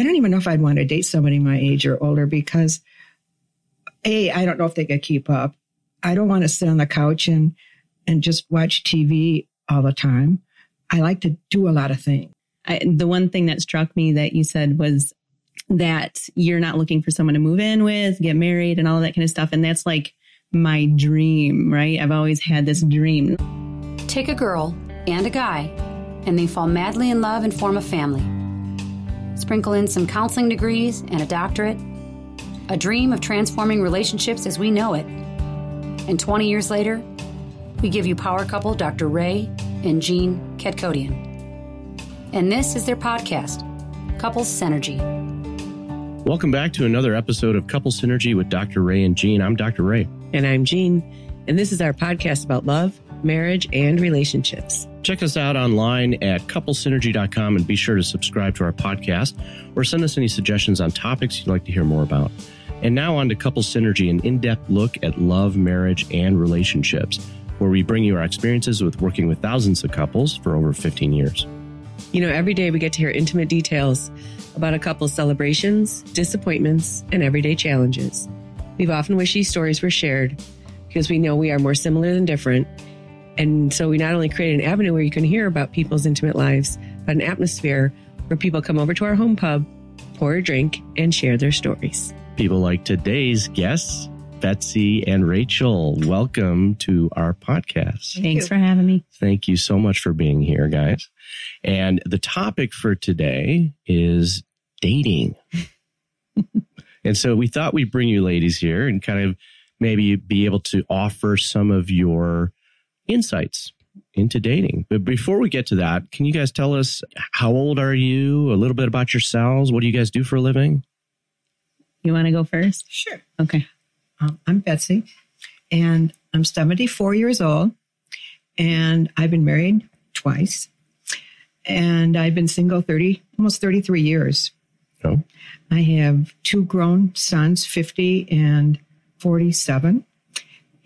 I don't even know if I'd want to date somebody my age or older because A, I don't know if they could keep up. I don't want to sit on the couch and and just watch TV all the time. I like to do a lot of things. I, the one thing that struck me that you said was that you're not looking for someone to move in with, get married, and all that kind of stuff. And that's like my dream, right? I've always had this dream. Take a girl and a guy, and they fall madly in love and form a family. Sprinkle in some counseling degrees and a doctorate, a dream of transforming relationships as we know it. And 20 years later, we give you power couple Dr. Ray and Jean Ketkodian. And this is their podcast, Couples Synergy. Welcome back to another episode of Couple Synergy with Dr. Ray and Jean. I'm Dr. Ray. And I'm Jean. And this is our podcast about love, marriage, and relationships. Check us out online at couplesynergy.com and be sure to subscribe to our podcast or send us any suggestions on topics you'd like to hear more about. And now on to Couple Synergy, an in depth look at love, marriage, and relationships, where we bring you our experiences with working with thousands of couples for over 15 years. You know, every day we get to hear intimate details about a couple's celebrations, disappointments, and everyday challenges. We've often wished these stories were shared because we know we are more similar than different. And so we not only create an avenue where you can hear about people's intimate lives, but an atmosphere where people come over to our home pub, pour a drink, and share their stories. People like today's guests, Betsy and Rachel. Welcome to our podcast. Thanks for having me. Thank you so much for being here, guys. And the topic for today is dating. and so we thought we'd bring you ladies here and kind of maybe be able to offer some of your insights into dating. But before we get to that, can you guys tell us how old are you? A little bit about yourselves. What do you guys do for a living? You want to go first? Sure. Okay. Um, I'm Betsy, and I'm 74 years old, and I've been married twice, and I've been single 30, almost 33 years. Oh. I have two grown sons, 50 and 47,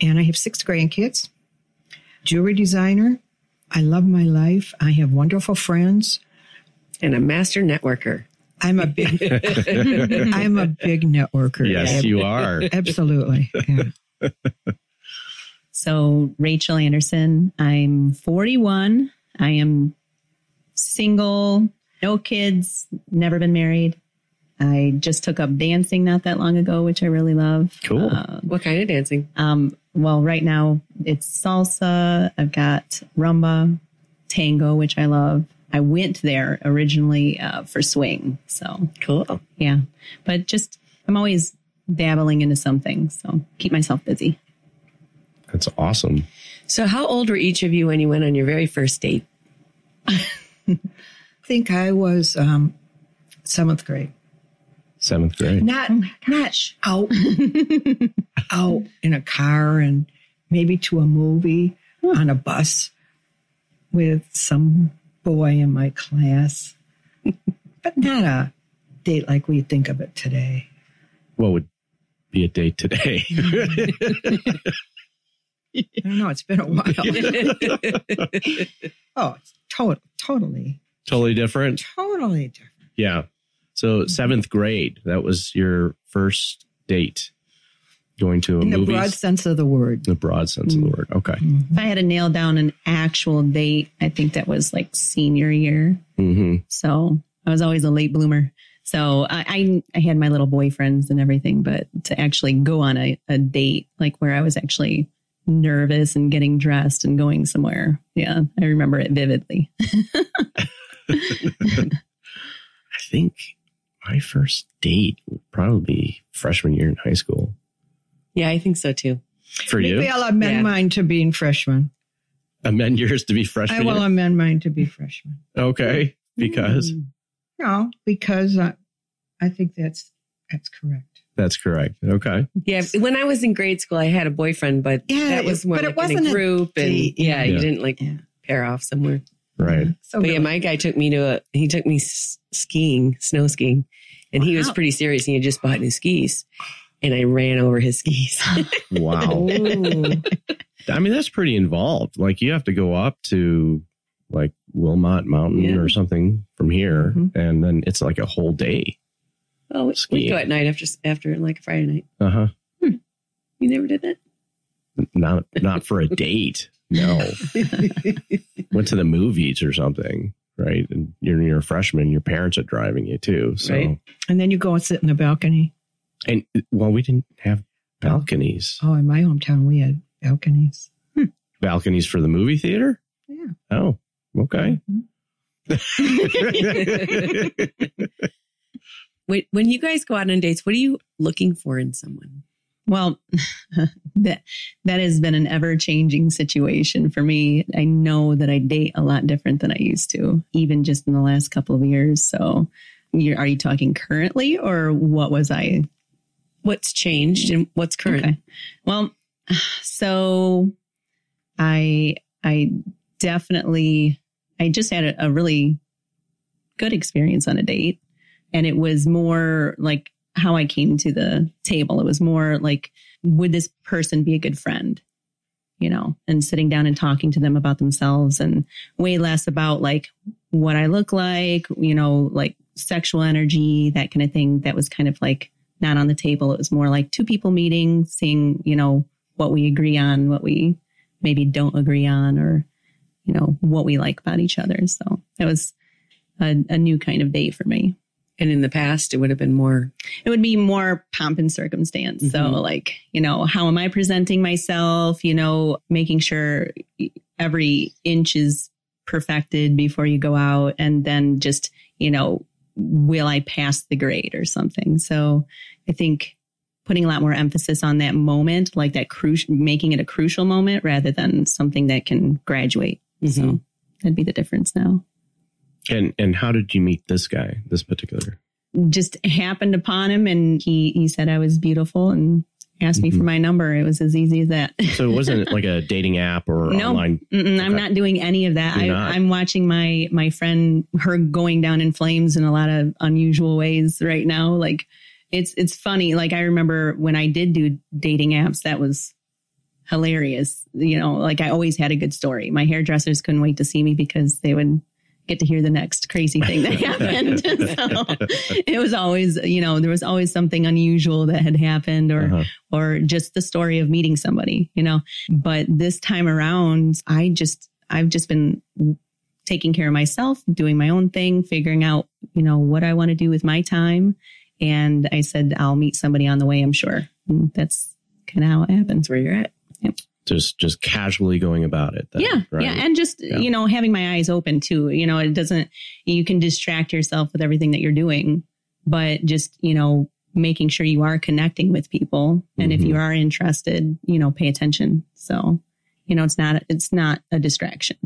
and I have six grandkids. Jewelry designer. I love my life. I have wonderful friends. And a master networker. I'm a big, I'm a big networker. Yes, you are. Absolutely. Yeah. So, Rachel Anderson, I'm 41. I am single, no kids, never been married. I just took up dancing not that long ago, which I really love. Cool. Uh, What kind of dancing? um, well, right now it's salsa. I've got rumba, tango, which I love. I went there originally uh, for swing. So, Cool. yeah. But just, I'm always dabbling into something. So, keep myself busy. That's awesome. So, how old were each of you when you went on your very first date? I think I was um, seventh grade. Seventh grade. Not oh not out out in a car and maybe to a movie on a bus with some boy in my class, but not a date like we think of it today. What would be a date today? I don't know. It's been a while. oh, it's to- totally, totally different. totally different. Yeah. So seventh grade, that was your first date going to a In the movie. broad sense of the word. the broad sense of the word. Okay. If I had to nail down an actual date, I think that was like senior year. hmm So I was always a late bloomer. So I, I, I had my little boyfriends and everything, but to actually go on a, a date, like where I was actually nervous and getting dressed and going somewhere. Yeah. I remember it vividly. I think my first date would probably be freshman year in high school. Yeah, I think so too. For you, Maybe I'll amend Yeah. mine to being freshman. amend yours to be freshman. I will year? amend mine to be freshman. okay, because Mm. No, because I, I think that's that's correct. that's correct. Okay, Yeah, when I was in grade school, I had a boyfriend, but Yeah, that was more but it like in wasn't a a group, and yeah, yeah. you didn't like Yeah. pair off somewhere. Right. So But yeah, my guy took me to a he took me skiing, snow skiing, and he was pretty serious. He had just bought new skis, and I ran over his skis. Wow. I mean, that's pretty involved. Like you have to go up to like Wilmot Mountain Yeah. or something from here, Mhm. and then it's like a whole day. Oh, we, we Skiing. go at night after after like a Friday night. Uh huh. You never did that. Not not for a date. No. Went to the movies or something, right? And you're you're a freshman. Your parents are driving you too. So Right. And then you go and sit in the balcony. and well, we didn't have balconies. Oh, in my hometown, we had balconies. Hmm. Balconies for the movie theater. Yeah. Oh, okay. Mm-hmm. Wait, when you guys go out on dates, what are you looking for in someone? Well, that that has been an ever changing situation for me. I know that I date a lot different than I used to, even just in the last couple of years. So, are you talking currently, or what was I? What's changed and what's current? Okay. Well, so I I definitely I just had a, a really good experience on a date, and it was more like how I came to the table. It was more like, would this person be a good friend? You know, and sitting down and talking to them about themselves and way less about like what I look like, you know, like sexual energy, that kind of thing. That was kind of like not on the table. It was more like two people meeting, seeing, you know, what we agree on, what we maybe don't agree on, or, you know, what we like about each other. So it was a, a new kind of date for me And in the past, it would have been more. it would be more pomp and circumstance. So, Mhm. like, you know, how am I presenting myself? You know, making sure every inch is perfected before you go out. And then just, you know, will I pass the grade or something? So I think putting a lot more emphasis on that moment, like that crucial, making it a crucial moment rather than something that can graduate. Mhm. So that'd be the difference now. And and how did you meet this guy? This particular. just happened upon him and he he said I was beautiful and asked me for Mhm. my number. It was as easy as that. So it wasn't like a dating app or No. online. Mm-mm, I'm not doing any of that. I, You're? I'm watching my my friend her going down in flames in a lot of unusual ways right now. Like it's it's funny. Like I remember when I did do dating apps, that was hilarious. You know, like I always had a good story. My hairdressers couldn't wait to see me because they would get to hear the next crazy thing that happened. so it was always, you know, there was always something unusual that had happened or Uh-huh. or just the story of meeting somebody, you know. But this time around, I just I've just been taking care of myself, doing my own thing, figuring out, you know, what I want to do with my time. And I said I'll meet somebody on the way, I'm sure. And that's kind of how it happens. Where you're at. Just just casually going about it. then, Yeah, right? yeah, and just Yeah. you know having my eyes open too. You know, it doesn't. You can distract yourself with everything that you're doing, but just you know making sure you are connecting with people, and if Mhm. you are interested, you know, pay attention. So, you know, it's not it's not a distraction.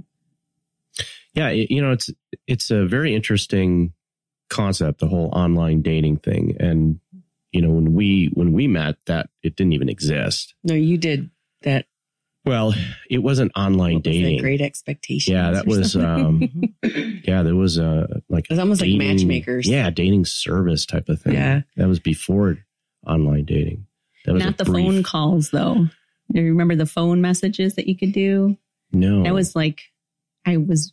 yeah it- you know it's it's a very interesting concept the whole online dating thing and you know when we when we met that it didn't even exist No, you did that. Well it wasn't online what was dating great expectations. yeah that was something? um yeah there was a like It was almost like matchmakers. yeah dating service type of thing Yeah. that was before online dating that was Not the brief- phone calls though. Do you remember the phone messages that you could do? no That was like, I was,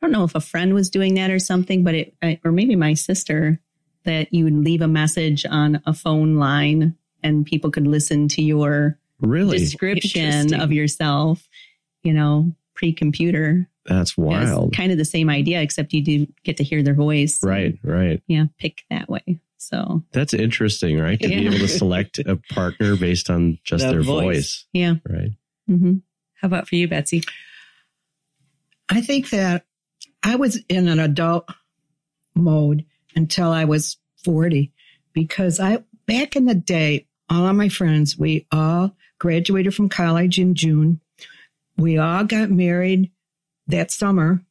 I don't know if a friend was doing that or something, but it, I- or maybe my sister, that you would leave a message on a phone line and people could listen to your really description of yourself, you know, pre computer. that's wild Kind of the same idea, except you do get to hear their voice. right right Yeah. Pick that way. So, that's interesting right to be able to select a partner based on just The their voice. voice yeah. right Mm-hmm. How about for you, Betsy? I think that I was in an adult mode until I was 40 because I, back in the day, all of my friends, we all graduated from college in June. We all got married that summer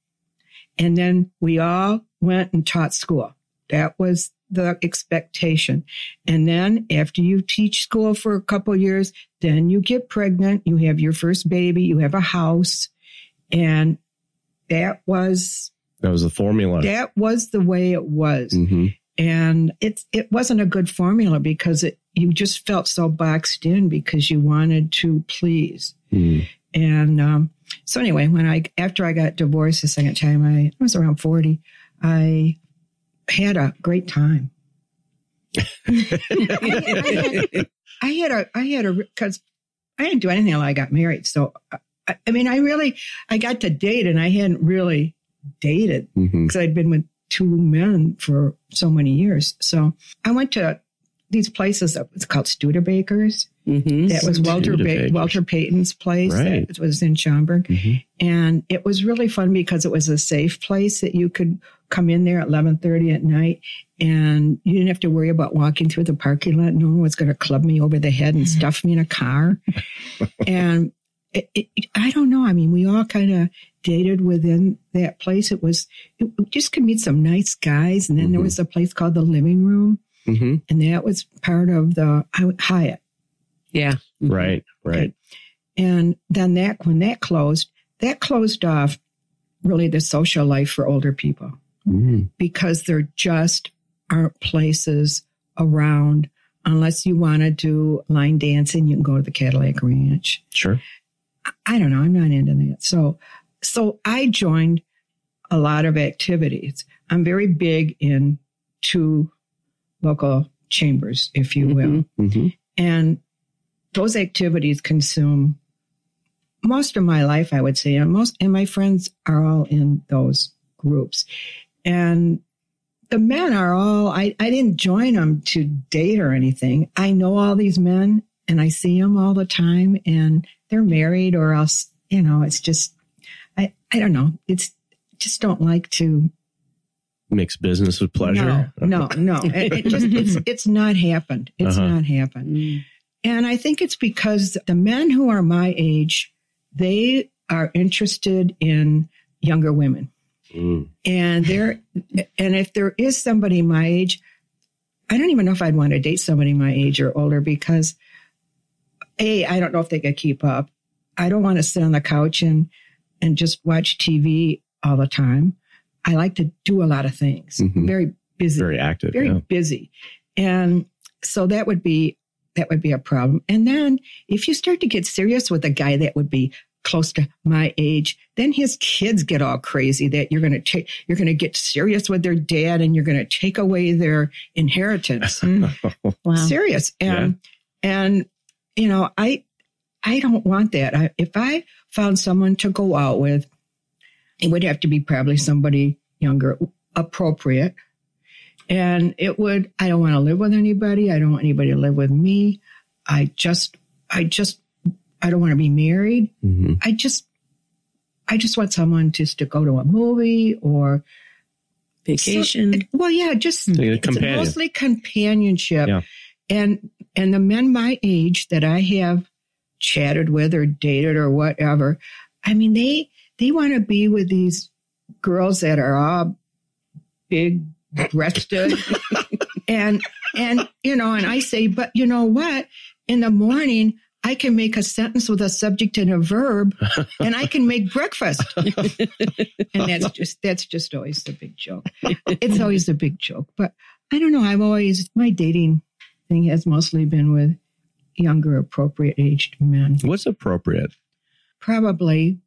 and then we all went and taught school. That was the expectation. And then after you teach school for a couple years, then you get pregnant, you have your first baby, you have a house, and that was that was the formula that was the way it was. hmm And it's it wasn't a good formula because it you just felt so boxed in because you wanted to please. Mm. And um, so anyway, when I after I got divorced the second time, I, I was around forty. I had a great time. I, had, I had a, I had a, because I didn't do anything until I got married. So, I, I mean, I really, I got to date and I hadn't really dated because I'd been with two men for so many years. So I went to these places that was called Studebakers. Mm-hmm. That was Walter ba- Walter Payton's place. Right. It was in Schaumburg. Mhm. And it was really fun because it was a safe place that you could come in there at 1130 at night and you didn't have to worry about walking through the parking lot. No one was going to club me over the head and stuff me in a car. and it, it, I don't know. I mean, we all kind of dated within that place. It was, it, just could meet some nice guys. And then there Mhm. was a place called the living room Mhm. and that was part of the Hyatt. Yeah. Mhm. Right. Right. And then that, when that closed, that closed off really the social life for older people Mhm. because there just aren't places around unless you want to do line dancing. You can go to the Cadillac Ranch. Sure. I don't know. I'm not into that. So, so I joined a lot of activities. I'm very big in two local chambers, if you will. Mhm. And those activities consume most of my life, I would say. And most, and my friends are all in those groups. And the men are all, I, I didn't join them to date or anything. I know all these men and I see them all the time and they're married or else, you know, it's just, I, I don't know. It's just don't like to Mix business with pleasure. no, no, no. It, it just it's it's not happened. It's Uh-huh. not happened. Mm. And I think it's because the men who are my age, they are interested in younger women. Mm. And they're and if there is somebody my age, I don't even know if I'd want to date somebody my age or older because A, I don't know if they could keep up. I don't want to sit on the couch and and just watch TV all the time. I like to do a lot of things. Mhm. Very busy Very active. very yeah. busy. And so that would be that would be a problem. And then if you start to get serious with a guy that would be close to my age, then his kids get all crazy that you're going to take you're going to get serious with their dad and you're going to take away their inheritance. Mm, Wow. serious. And and you know, I I don't want that. I, if I found someone to go out with, it would have to be probably somebody younger, appropriate. And it would, I don't want to live with anybody. I don't want anybody to live with me. I just, I just, I don't want to be married. Mhm. I just, I just want someone just to go to a movie or Vacation. so- well, yeah, just Like it's companion. mostly companionship. Yeah. And and the men my age that I have chatted with or dated or whatever, I mean they they want to be with these girls that are all big breasted and and you know, and I say, but you know what? In the morning I can make a sentence with a subject and a verb, and I can make breakfast. and that's just that's just always the big joke. It's always a big joke. But I don't know. I've always my dating thing has mostly been with younger, appropriate aged men. What's appropriate? Probably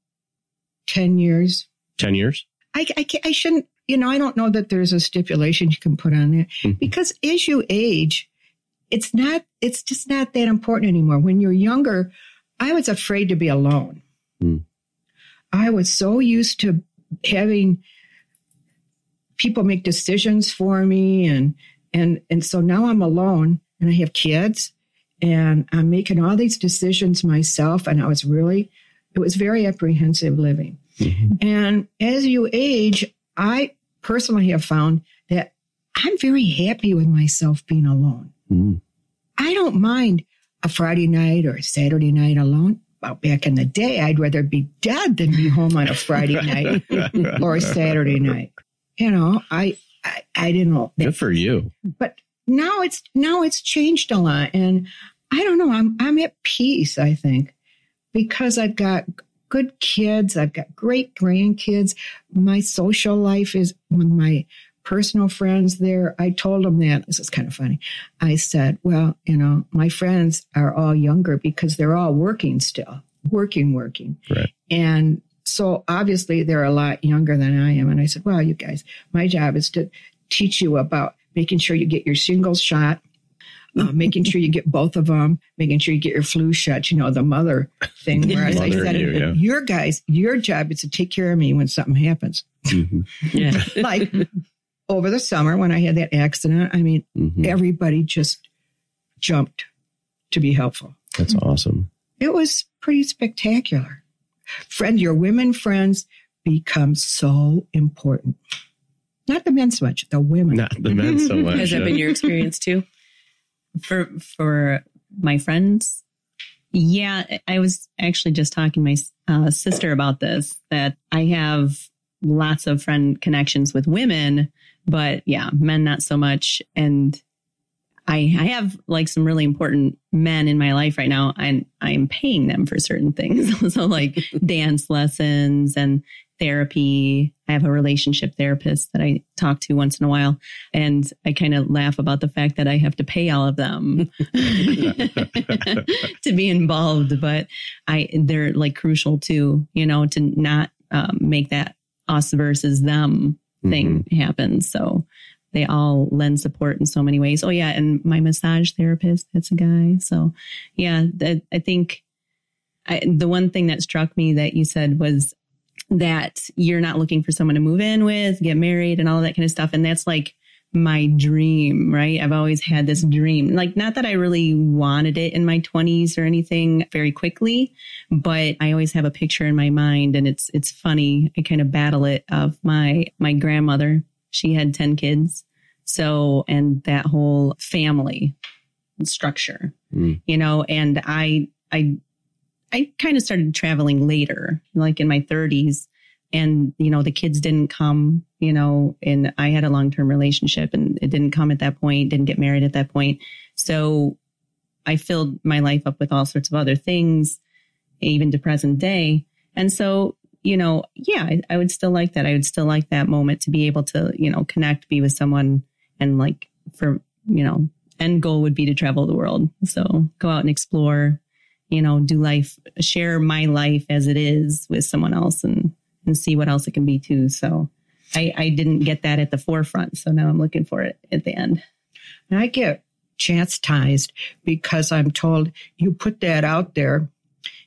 ten years. 10 years? I I, can't, I shouldn't. You know, I don't know that there's a stipulation you can put on there Mhm. because as you age, it's not. It's just not that important anymore. When you're younger, I was afraid to be alone. Hmm. I was so used to having people make decisions for me and and and so now I'm alone and I have kids and I'm making all these decisions myself and I was really it was very apprehensive living. Mhm. And as you age, I personally have found that I'm very happy with myself being alone. Mm. I don't mind a Friday night or a Saturday night alone. Well, back in the day, I'd rather be dead than be home on a Friday night or a Saturday night. You know, I, I, I didn't know. Good for you. But now it's, now it's changed a lot. And I don't know. I'm, I'm at peace, I think, because I've got good kids. I've got great grandkids. My social life is with my personal friends there. I told them that this is kind of funny. I said, well, you know, my friends are all younger because they're all working still, working, working. Right. And so obviously they're a lot younger than I am. And I said, well, you guys, my job is to teach you about making sure you get your shingles shot, uh, making sure you get both of them, making sure you get your flu shot, you know, the mother thing. Whereas I said, you, yeah. your guys, your job is to take care of me when something happens. Mhm, Yeah. Like over the summer when I had that accident, I mean, mhm. everybody just jumped to be helpful. That's awesome. It was pretty spectacular. Friend, your women friends become so important. Not the men so much, the women. Not the men so much. Has that yeah. been your experience too? For for my friends. Yeah i was actually just talking to my uh, sister about this that i have lots of friend connections with women but yeah men not so much. And i i have like some really important men in my life right now and i'm paying them for certain things. So like dance lessons and therapy i have a relationship therapist that i talk to once in a while and I kind of laugh about the fact that I have to pay all of them to be involved, but I they're like crucial too, you know, to not um, make that us versus them thing Mm-hmm. happen. So they all lend support in so many ways. Oh yeah, and my massage therapist, that's a guy. So yeah, that, I think I, the one thing that struck me that you said was that you're not looking for someone to move in with, get married, and all that kind of stuff. And that's like my dream, right? I've always had this dream. Like, not that I really wanted it in my 20s or anything very quickly, but I always have a picture in my mind and it's it's funny. I kind of battle it of my my grandmother. She had 10 kids. So, and that whole family structure, Mm. you know, and I I I kind of started traveling later, like in my 30s. And, you know, the kids didn't come, you know, and I had a long term relationship and it didn't come at that point, didn't get married at that point. So I filled my life up with all sorts of other things, even to present day. And so, you know, yeah, I, I would still like that. I would still like that moment to be able to, you know, connect, be with someone and like for, you know, end goal would be to travel the world. So go out and explore, you know, do life, share my life as it is with someone else and, and see what else it can be too. So I, I didn't get that at the forefront. So now I'm looking for it at the end. And I get chastised because I'm told you put that out there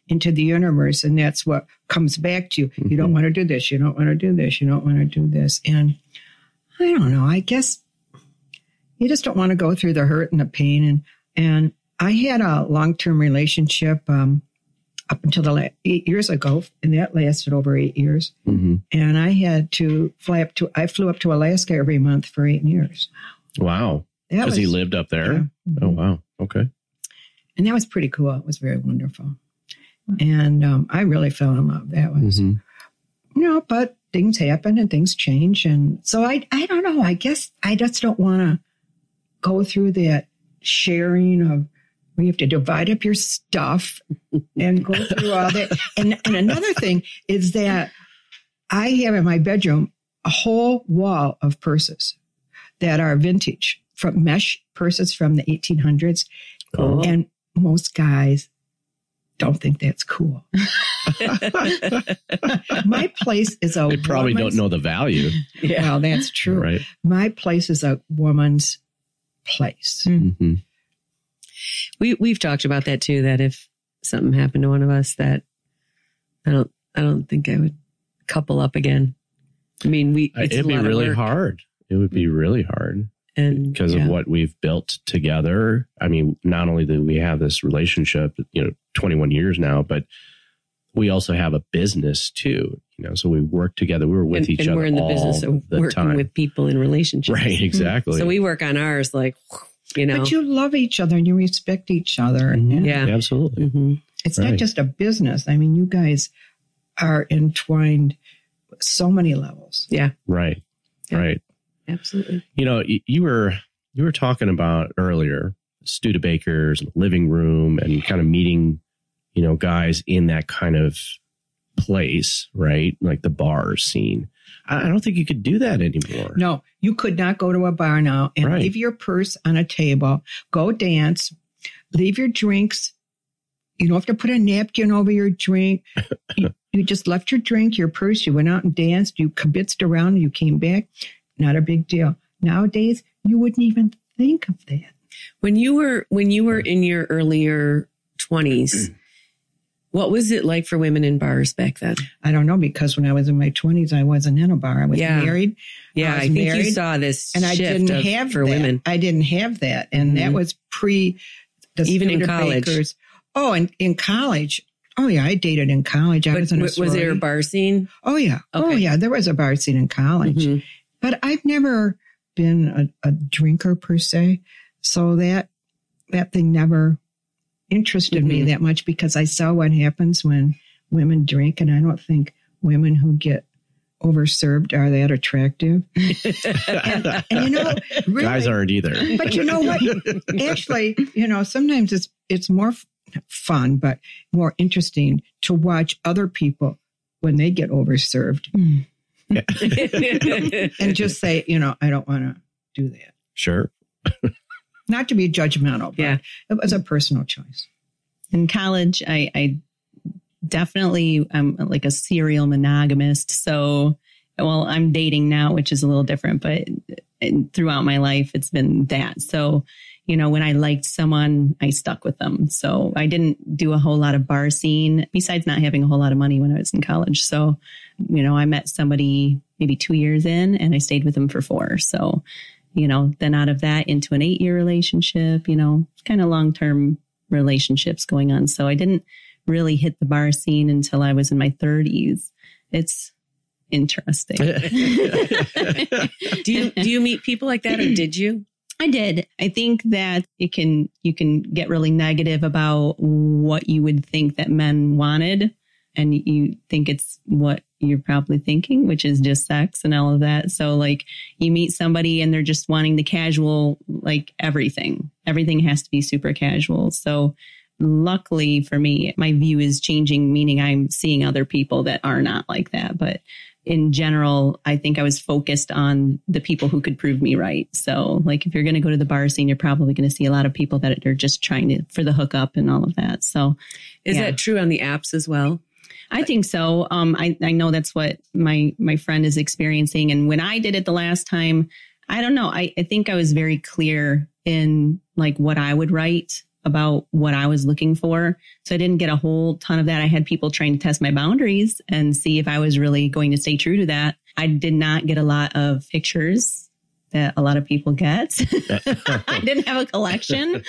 into the universe and that's what comes back to you. You don't mm-hmm. want to do this. You don't want to do this. You don't want to do this. And I don't know. I guess you just don't want to go through the hurt and the pain. And, and I had a long-term relationship, um, up until the la- eight years ago, and that lasted over eight years. Mhm. And I had to fly up to, I flew up to Alaska every month for eight years. Wow. Because he lived up there. Yeah. Oh, wow. Okay. and that was pretty cool. It was very wonderful, and um, I really fell in love. That was, Mhm. you know, but things happen and things change, and so I, I don't know. I guess I just don't want to go through that sharing of. We have to divide up your stuff and go through all that. And, and another thing is that I have in my bedroom a whole wall of purses that are vintage from mesh purses from the 1800s. Oh. And most guys don't think that's cool. My place is a They probably don't know the value, Well, that's true. right? My place is a woman's place. Mhm. We we've talked about that too. That if something happened to one of us, that I don't I don't think I would couple up again. I mean, we It'd be really hard. It would be really hard and because yeah. of what we've built together. I mean, not only do we have this relationship, you know, 21 years now, but we also have a business too. You know, so we work together. We were with and, each and other we're in the business of working time. with people in relationships. right, mm-hmm. exactly. So we work on ours, like you know. But you love each other and you respect each other. Mhm. And Yeah. absolutely. Mhm. It's Right. not just a business. I mean, you guys are entwined so many levels. Yeah, Right, Yeah. right. absolutely. You know, you were you were talking about earlier Studebakers, living room, and kind of meeting, you know, guys in that kind of place, right? Like the bar scene. I, I don't think you could do that anymore. No, you could not go to a bar now and Right. leave your purse on a table, go dance, leave your drinks. You don't have to put a napkin over your drink. you, you just left your drink, your purse, you went out and danced, you kibitzed around, you came back. Not a big deal. Nowadays, you wouldn't even think of that. When you were when you were in your earlier twenties, what was it like for women in bars back then? I don't know because when I was in my twenties, I wasn't in a bar. I was Yeah. married, Yeah, I I, think you saw this and I didn't of- have for that. women. I didn't have that, and that Mhm. was pre the Even in college. Studebakers. Oh, and in college. Oh yeah, I dated in college. I But was in a w- was there a bar scene? Oh yeah, oh yeah. There was a bar scene in college, Mhm. but I've never been a, a drinker per se, so that that thing never interested me Mhm. that much because I saw what happens when women drink, and I don't think women who get overserved are that attractive. And, and you know, really, Guys aren't either. but you know what? Actually, you know, sometimes it's it's more f- fun, but more interesting to watch other people when they get overserved and just say, you know, I don't want to do that. Sure. Not to be judgmental, but Yeah. it was a personal choice. in college i i definitely am like a serial monogamist. So well i'm dating now which is a little different but throughout my life it's been that. So you know when i liked someone i stuck with them. So i didn't do a whole lot of bar scene besides not having a whole lot of money when i was in college. So you know i met somebody maybe two years in and i stayed with them for four. So you know then out of that into an eight year relationship you know kind of long term relationships going on. So I didn't really hit the bar scene until I was in my 30s. It's interesting. do you do you meet people like that, or did you? I did. I think that it can you can get really negative about what you would think that men wanted and you think it's what you're probably thinking, which is just sex and all of that. So like you meet somebody and they're just wanting the casual like everything. Everything has to be super casual. So luckily for me, my view is changing, meaning I'm seeing other people that are not like that. But in general, I think I was focused on the people who could prove me right. So, like, if you're going to go to the bar scene, you're probably going to see a lot of people that are just trying to for the hookup and all of that. So, Is Yeah. that true on the apps as well? I think so. Um, I I know that's what my my friend is experiencing, and when I did it the last time, I don't know. I I think I was very clear in like what I would write about what I was looking for. So I didn't get a whole ton of that. I had people trying to test my boundaries and see if I was really going to stay true to that. I did not get a lot of pictures that a lot of people get. I didn't have a collection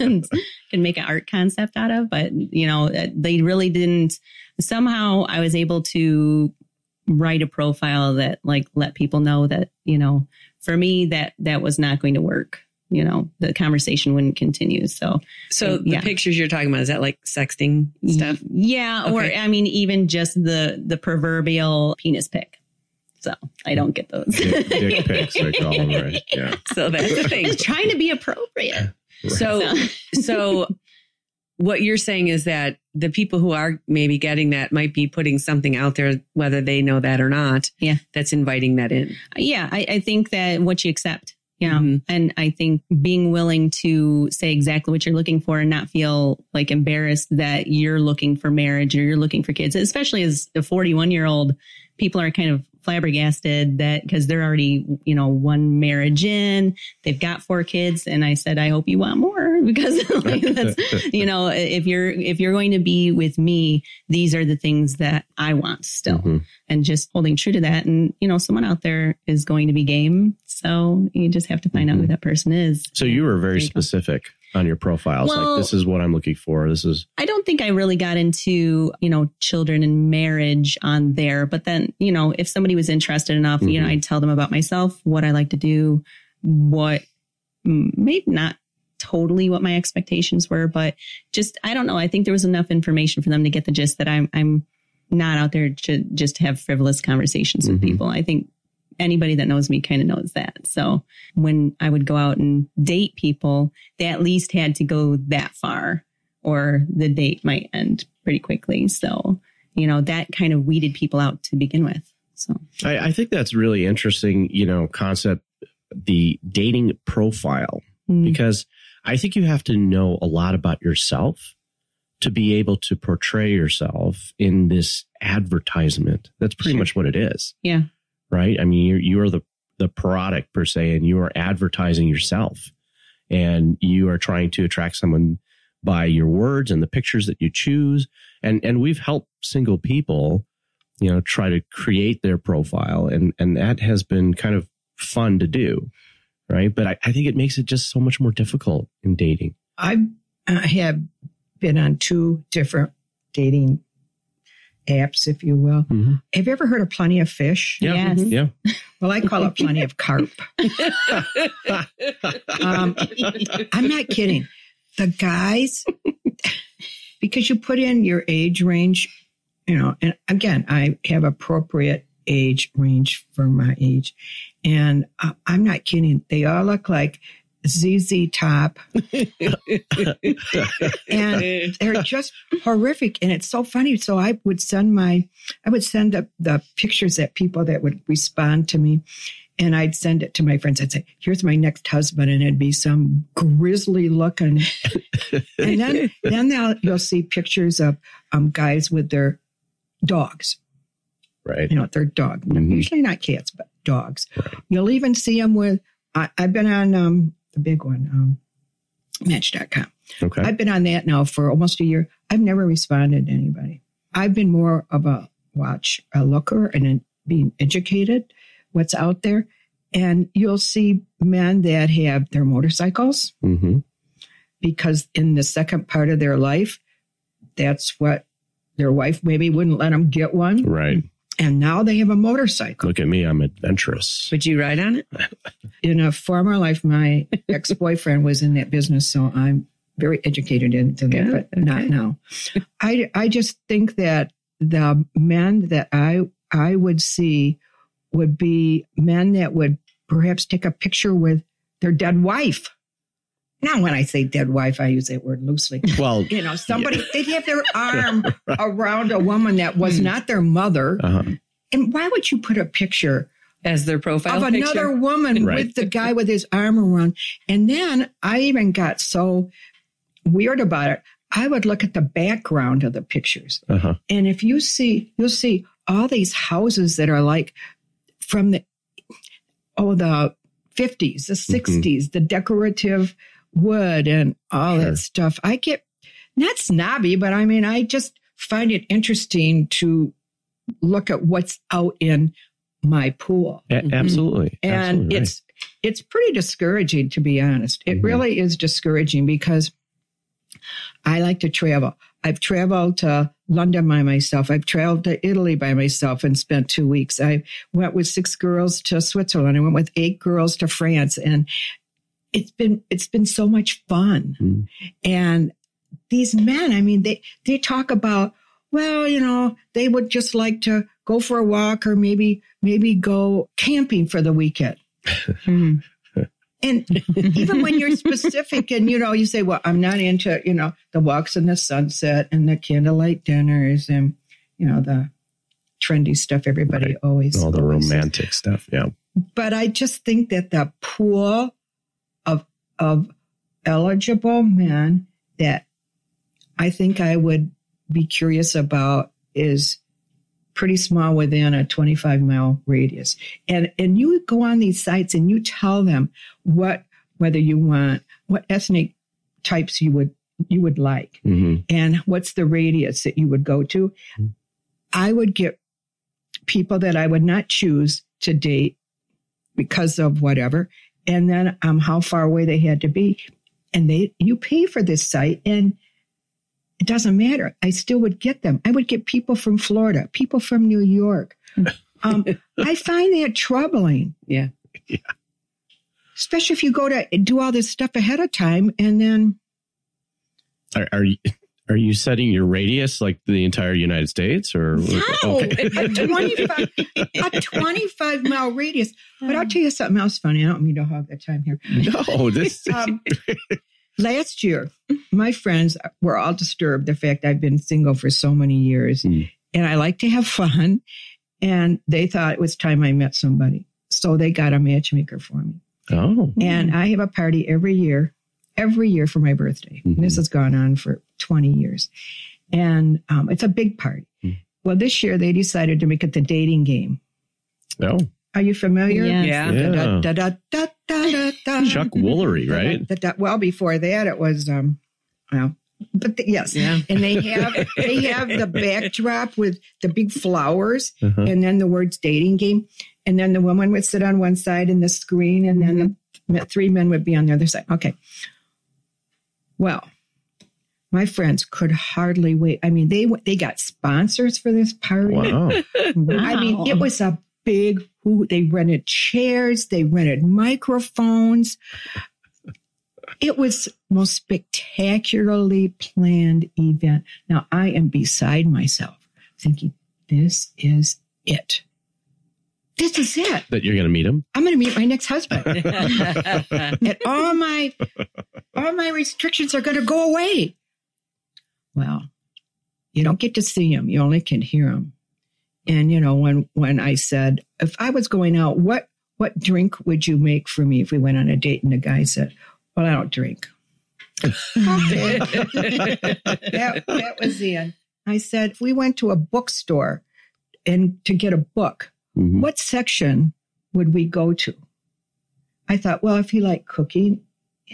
and can make an art concept out of, but you know, uh, they really didn't. Somehow I was able to write a profile that like let people know that, you know, for me that that was not going to work. You know, the conversation wouldn't continue. So So the Yeah. pictures you're talking about is that like sexting stuff? Yeah, or I mean, even just the the proverbial penis pic. So I don't get those. dick, dick pics, they call them, right? Yeah. So that's the thing. Just trying to be appropriate. So so what you're saying is that the people who are maybe getting that might be putting something out there, whether they know that or not. Yeah. That's inviting that in. yeah, I, I think that what you accept, you know, Mhm. and I think being willing to say exactly what you're looking for and not feel like embarrassed that you're looking for marriage or you're looking for kids, especially as a 41 year old, people are kind of flabbergasted that because they're already, you know, one marriage in, they've got four kids. And I said, I hope you want more because like, that's, you know, if you're, if you're going to be with me, these are the things that I want still Mhm. and just holding true to that. And, you know, someone out there is going to be game. So you just have to find out who that person is. So you were very specific. go. On your profiles. Well- like, this is what I'm looking for. This is, I don't think I really got into, you know, children and marriage on there. But then, you know, if somebody was interested enough, you know, Mhm. I'd tell them about myself, what I like to do, what maybe not totally what my expectations were, but just, I don't know. I think there was enough information for them to get the gist that I'm, I'm not out there to just have frivolous conversations with Mhm. people. I think anybody that knows me kind of knows that. So when I would go out and date people, they at least had to go that far or the date might end pretty quickly. So, you know, that kind of weeded people out to begin with. So, I, I think that's really interesting, you know, concept, the dating profile, mm, because I think you have to know a lot about yourself to be able to portray yourself in this advertisement. That's pretty Sure. much what it is. Yeah. Right. I mean, you're, you are the, the product per se, and you are advertising yourself, and you are trying to attract someone by your words and the pictures that you choose. And and we've helped single people, you know, try to create their profile, and and that has been kind of fun to do, right? But I, I think it makes it just so much more difficult in dating. I uh, have been on two different dating apps, if you will. Mm-hmm. Have you ever heard of Plenty of Fish? Yeah, Yes. yeah. Well, I call it Plenty of Carp. Um, I'm not kidding. The guys, because you put in your age range, you know, and again, I have appropriate age range for my age. And uh, I'm not kidding. They all look like ZZ Top. and they're just horrific. And it's so funny. So I would send my, I would send the, the pictures that people that would respond to me. And I'd send it to my friends. I'd say, here's my next husband. And it'd be some grizzly looking. and then, then they'll, you'll see pictures of um, guys with their dogs, right. you know, their dog, Mhm. usually not cats, but dogs. Right. You'll even see them with, I, I've been on um, the big one, um, match.com. Okay. I've been on that now for almost a year. I've never responded to anybody. I've been more of a watch, a looker, and being educated what's out there. And you'll see men that have their motorcycles mm-hmm. because in the second part of their life, that's what their wife maybe wouldn't let them get one. Right. And now they have a motorcycle. Look at me. I'm adventurous. Would you ride on it? In a former life, my ex boyfriend was in that business, so I'm very educated into that, Good, but not okay. now. I I just think that the men that I I would see would be men that would perhaps take a picture with their dead wife. Now, when I say dead wife, I use that word loosely. Well, You know, somebody they'd have their arm around a woman that was Hmm. not their mother. uh And why would you put a picture As their profile of picture? another woman Right. with the guy with his arm around. And then I even got so weird about it. I would look at the background of the pictures. huh. And if you see, you'll see all these houses that are like from the, oh, the 50s, the 60s, the decorative wood and all Sure. that stuff. I get not snobby, but I mean, I just find it interesting to look at what's out in my pool A- absolutely. and Absolutely right. it's it's pretty discouraging to be honest it Mhm. really is discouraging because i like to travel i've traveled to london by myself i've traveled to italy by myself and spent two weeks i went with six girls to switzerland i went with eight girls to france and it's been it's been so much fun Mm. and these men i mean they they talk about well you know they would just like to go for a walk or maybe maybe go camping for the weekend Mhm. and even when you're specific and you know you say well i'm not into you know the walks in the sunset and the candlelight dinners and you know the trendy stuff everybody Right. always all the always says. romantic stuff. Yeah. but i just think that the pool of eligible men that i think i would be curious about is pretty small within a 25 mile radius. And and you would go on these sites and you tell them what whether you want what ethnic types you would you would like hmm and what's the radius that you would go to. Mhm. i would get people that i would not choose to date because of whatever and then um how far away they had to be. And they you pay for this site and it doesn't matter. I still would get them. I would get people from florida people from new york. Um, i find that troubling. Yeah. yeah. especially if you go to do all this stuff ahead of time and then Are, are you are you setting your radius like the entire United States or No, Okay. a 25, a 25 mile radius. But I'll tell you something else funny. I don't mean to hog the time here. no this Um, last year, my friends were all disturbed the fact I've been single for so many years Hmm. and I like to have fun. And they thought it was time I met somebody. So they got a matchmaker for me. oh And I have a party every year, every year for my birthday. Mhm. And this has gone on for 20 years. And um, it's a big party. Mhm. Well, this year they decided to make it the dating game. oh Are you familiar? Yes. Yeah. Yeah. Da, da, da, da, da, da. Chuck Woolery, right? Da, da, da. Well, before that, it was um, well, but the, yes, Yeah. and they have they have the backdrop with the big flowers, Uh-huh. and then the words dating game, and then the woman would sit on one side in the screen, and then the three men would be on the other side. Okay. Well, my friends could hardly wait. I mean, they they got sponsors for this party. Wow. I mean, it was a big who they rented chairs, they rented microphones. It was most spectacularly planned event. Now I am beside myself thinking, this is it. This is it. That you're going to meet him? I'm going to meet my next husband. and all my all my restrictions are going to go away. Well, you don't get to see him; you only can hear him. And you know, when when I said if I was going out, what what drink would you make for me if we went on a date? And the guy said, "Well, I don't drink." That that was the end. I said, if we went to a bookstore and to get a book, Mhm. what section would we go to? I thought, well, if he liked cooking,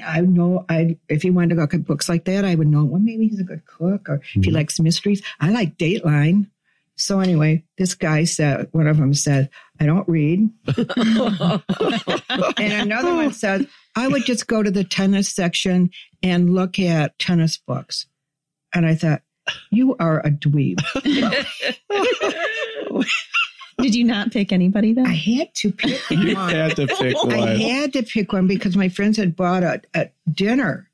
I know I if he wanted to look at books like that, I would know, well, maybe he's a good cook, or if he Mhm. likes mysteries. I like Dateline. So anyway, this guy said, one of them said, I don't read. And another one says, I would just go to the tennis section and look at tennis books. And I thought, you are a dweeb. Did you not pick anybody though? I had to pick You one. had to pick I had to pick one because my friends had bought a, a dinner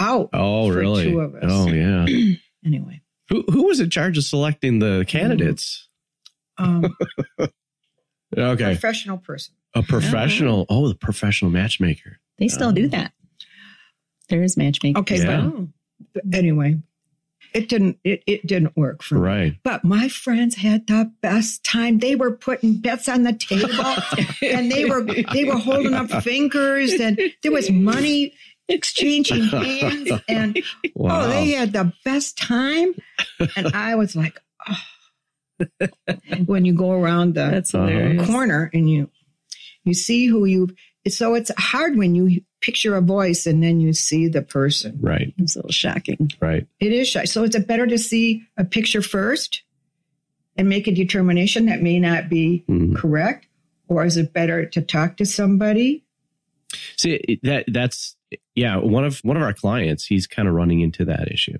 out. Oh, for really? two of us. Oh, yeah. Anyway, who who was in charge of selecting the candidates? um, Okay, professional person. a professional. Oh, the professional matchmaker. they still do that. There is matchmaking. Okay, Yeah. but, but anyway, it didn't it, it didn't work for me. Right. But my friends had the best time. They were putting bets on the table and they were they were holding up fingers and there was money exchanging hands and oh, Wow. oh they had the best time and I was like oh. when you go around the That's corner and you you see who you so it's hard when you picture a voice and then you see the person right. It's a little shocking. Right. it is shy so is it better to see a picture first and make a determination that may not be Mhm. correct or is it better to talk to somebody See that that's yeah. One of one of our clients, he's kind of running into that issue.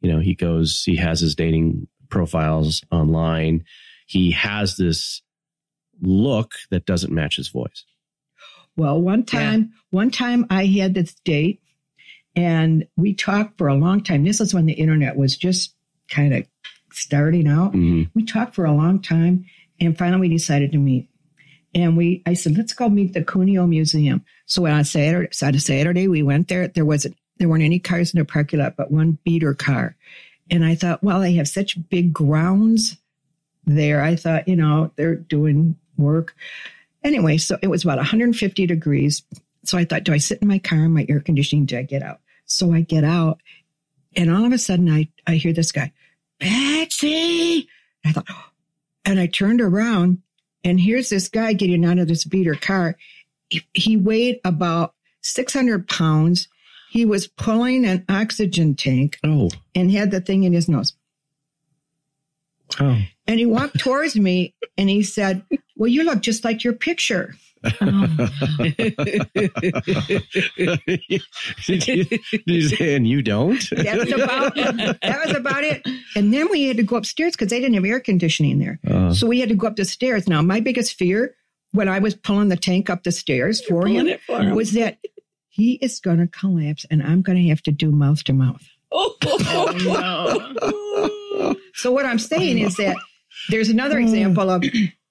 You know, he goes, he has his dating profiles online. He has this look that doesn't match his voice. Well one time one time i had this date and we talked for a long time. This is when the internet was just kind of starting out. Mhm. we talked for a long time and finally we decided to meet. And we i said let's go meet the cuneo museum. So on saturday, on a saturday we went there. There wasn't there weren't any cars in the parking lot but one beater car. And i thought well they have such big grounds there. I thought you know they're doing work anyway so it was about 150 degrees so i thought do i sit in my car in my air conditioning do i get out so i get out and all of a sudden i i hear this guy Betsy. And I thought, "Oh." and I turned around and here's this guy getting out of this beater car. He, he weighed about 600 pounds. He was pulling an oxygen tank Oh, and had the thing in his nose. oh, And he walked towards me and he said, well, you look just like your picture. did, you, you and you don't? That's about, that was about it. And then we had to go upstairs because they didn't have air conditioning there. Uh, So we had to go up the stairs. Now, my biggest fear when I was pulling the tank up the stairs for him for him. was that he is going to collapse and I'm going to have to do mouth to mouth. Oh, no. So what I'm saying is that there's another example of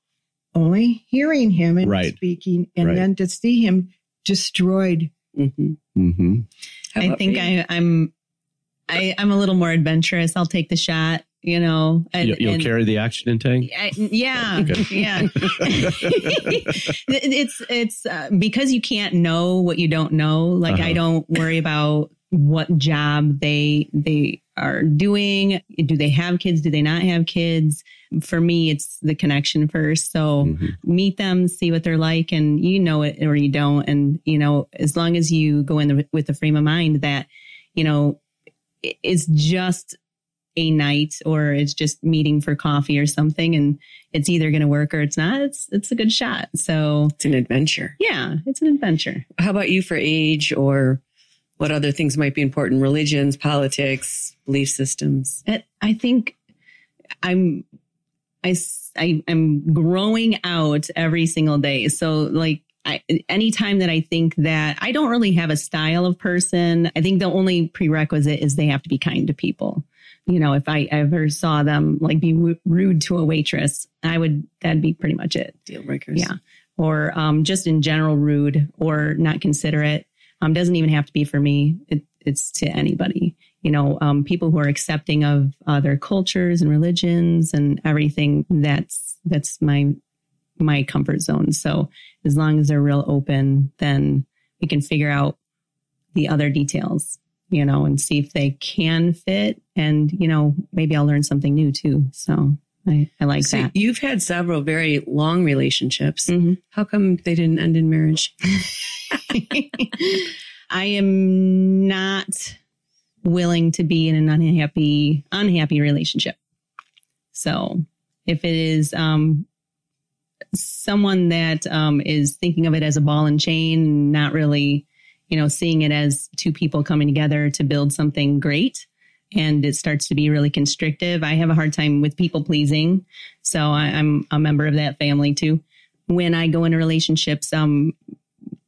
only hearing him and Right. speaking and Right. then to see him destroyed. Mhm. hmm I think? I, I'm, I, I'm a little more adventurous. I'll take the shot. You know, and, You, will and- carry the oxygen tank. I, yeah, Okay. yeah. it's it's uh, because you can't know what you don't know. Like Uh-huh. I don't worry about what job they they are doing. Do they have kids? Do they not have kids? For me, it's the connection first. So Mhm. meet them, see what they're like, and you know it or you don't. And you know, as long as you go in the, with the frame of mind that you know it's just a night or it's just meeting for coffee or something, and it's either going to work or it's not. It's it's a good shot. So It's an adventure. yeah, it's an adventure. How about you for age or what other things might be important? Religions, politics, belief systems. It, I think I'm, I, I, am growing out every single day. So like, I, anytime that I think that I don't really have a style of person, I think the only prerequisite is they have to be kind to people. You know, if I ever saw them like be w- rude to a waitress, I would, that'd be pretty much it. Deal breakers. Yeah. Or um, just in general, rude or not considerate. Um, doesn't even have to be for me. It, it's to anybody. You know, um, people who are accepting of other cultures and religions and everything. That's that's my my comfort zone. So as long as they're real open, then we can figure out the other details. You know, and see if they can fit. And you know, maybe I'll learn something new too. So I, I like So that. you've had several very long relationships. Mhm. How come they didn't end in marriage? I am not willing to be in an unhappy, unhappy relationship. So if it is, um, someone that, um, is thinking of it as a ball and chain, not really, you know, seeing it as two people coming together to build something great and it starts to be really constrictive. I have a hard time with people pleasing. So I, I'm a member of that family too. When I go into relationships, um,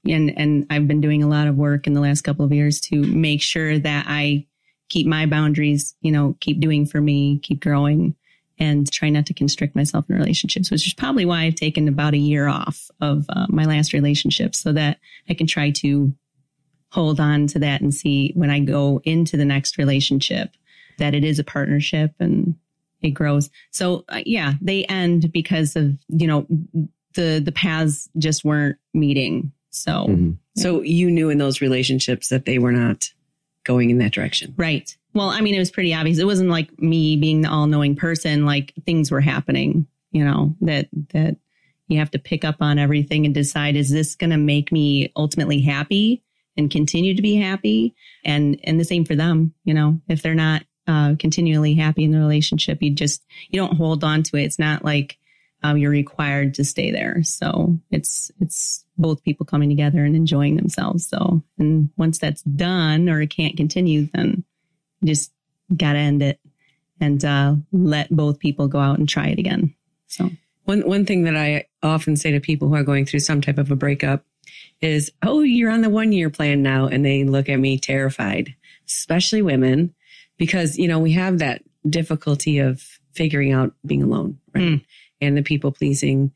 and and I've been doing a lot of work in the last couple of years to make sure that I keep my boundaries, you know, keep doing for me, keep growing and try not to constrict myself in relationships, which is probably why I've taken about a year off of uh, my last relationship so that I can try to hold on to that and see when I go into the next relationship that it is a partnership and it grows. So uh, yeah, they end because of, you know, the the paths just weren't meeting. So Mhm. So you knew in those relationships that they were not going in that direction. right. Well, I mean, it was pretty obvious. It wasn't like me being the all knowing person. Like things were happening. You know that that you have to pick up on everything and decide: is this going to make me ultimately happy and continue to be happy? And and the same for them. You know, if they're not uh, continually happy in the relationship, you just you don't hold on to it. It's not like um, you're required to stay there. So it's it's both people coming together and enjoying themselves. So and once that's done or it can't continue, then you just gotta end it and uh, let both people go out and try it again. So One one thing that I often say to people who are going through some type of a breakup is, "Oh, you're on the one year plan now," and they look at me terrified, especially women, because you know we have that difficulty of figuring out being alone, right? Mm. And the people pleasing,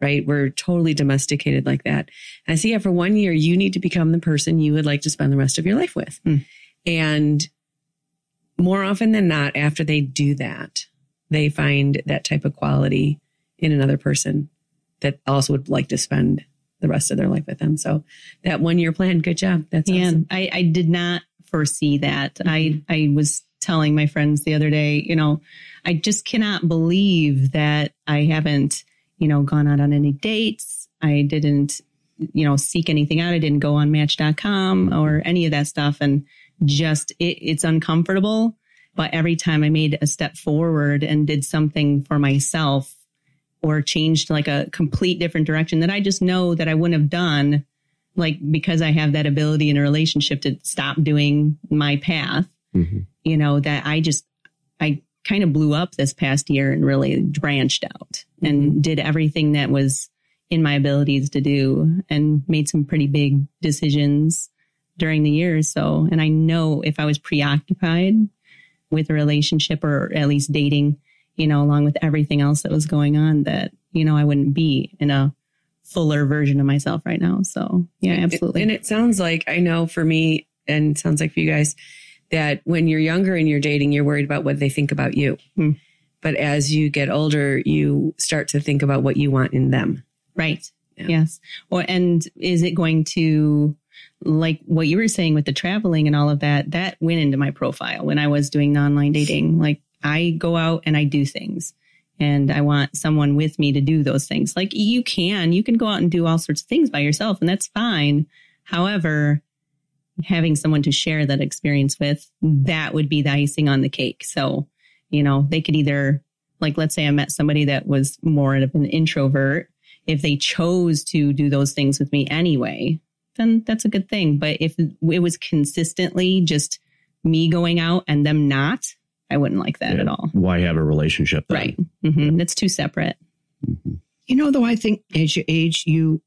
right? We're totally domesticated like that. And I see, yeah, for one year, you need to become the person you would like to spend the rest of your life with, Mm. and more often than not, after they do that, they find that type of quality in another person that also would like to spend the rest of their life with them. So that one year plan, good job. That's yeah, awesome. I, I did not foresee that. I I was telling my friends the other day, you know, I just cannot believe that I haven't, you know, gone out on any dates. I didn't, you know, seek anything out. I didn't go on match.com or any of that stuff. And just it, it's uncomfortable. But every time I made a step forward and did something for myself or changed like a complete different direction that I just know that I wouldn't have done, like because I have that ability in a relationship to stop doing my path, Mhm. you know, that I just, I kind of blew up this past year and really branched out and did everything that was in my abilities to do and made some pretty big decisions during the year. So, and I know if I was preoccupied with a relationship or at least dating, you know, along with everything else that was going on, that, you know, I wouldn't be in a fuller version of myself right now. So, yeah, absolutely. And it sounds like, I know for me, and it sounds like for you guys, that when you're younger and you're dating, you're worried about what they think about you. Hmm. But as you get older, you start to think about what you want in them. Right. Yeah. Yes. Or and is it going to like what you were saying with the traveling and all of that, that went into my profile when I was doing online dating. Like I go out and I do things and I want someone with me to do those things. Like you can, you can go out and do all sorts of things by yourself and that's fine. However, having someone to share that experience with, that would be the icing on the cake. So, you know, they could either, like, let's say I met somebody that was more of an introvert. If they chose to do those things with me anyway, then that's a good thing. But if it was consistently just me going out and them not, I wouldn't like that Yeah. at all. Why have a relationship? Then? Right. hmm It's too separate. You know, though, I think as you age, you,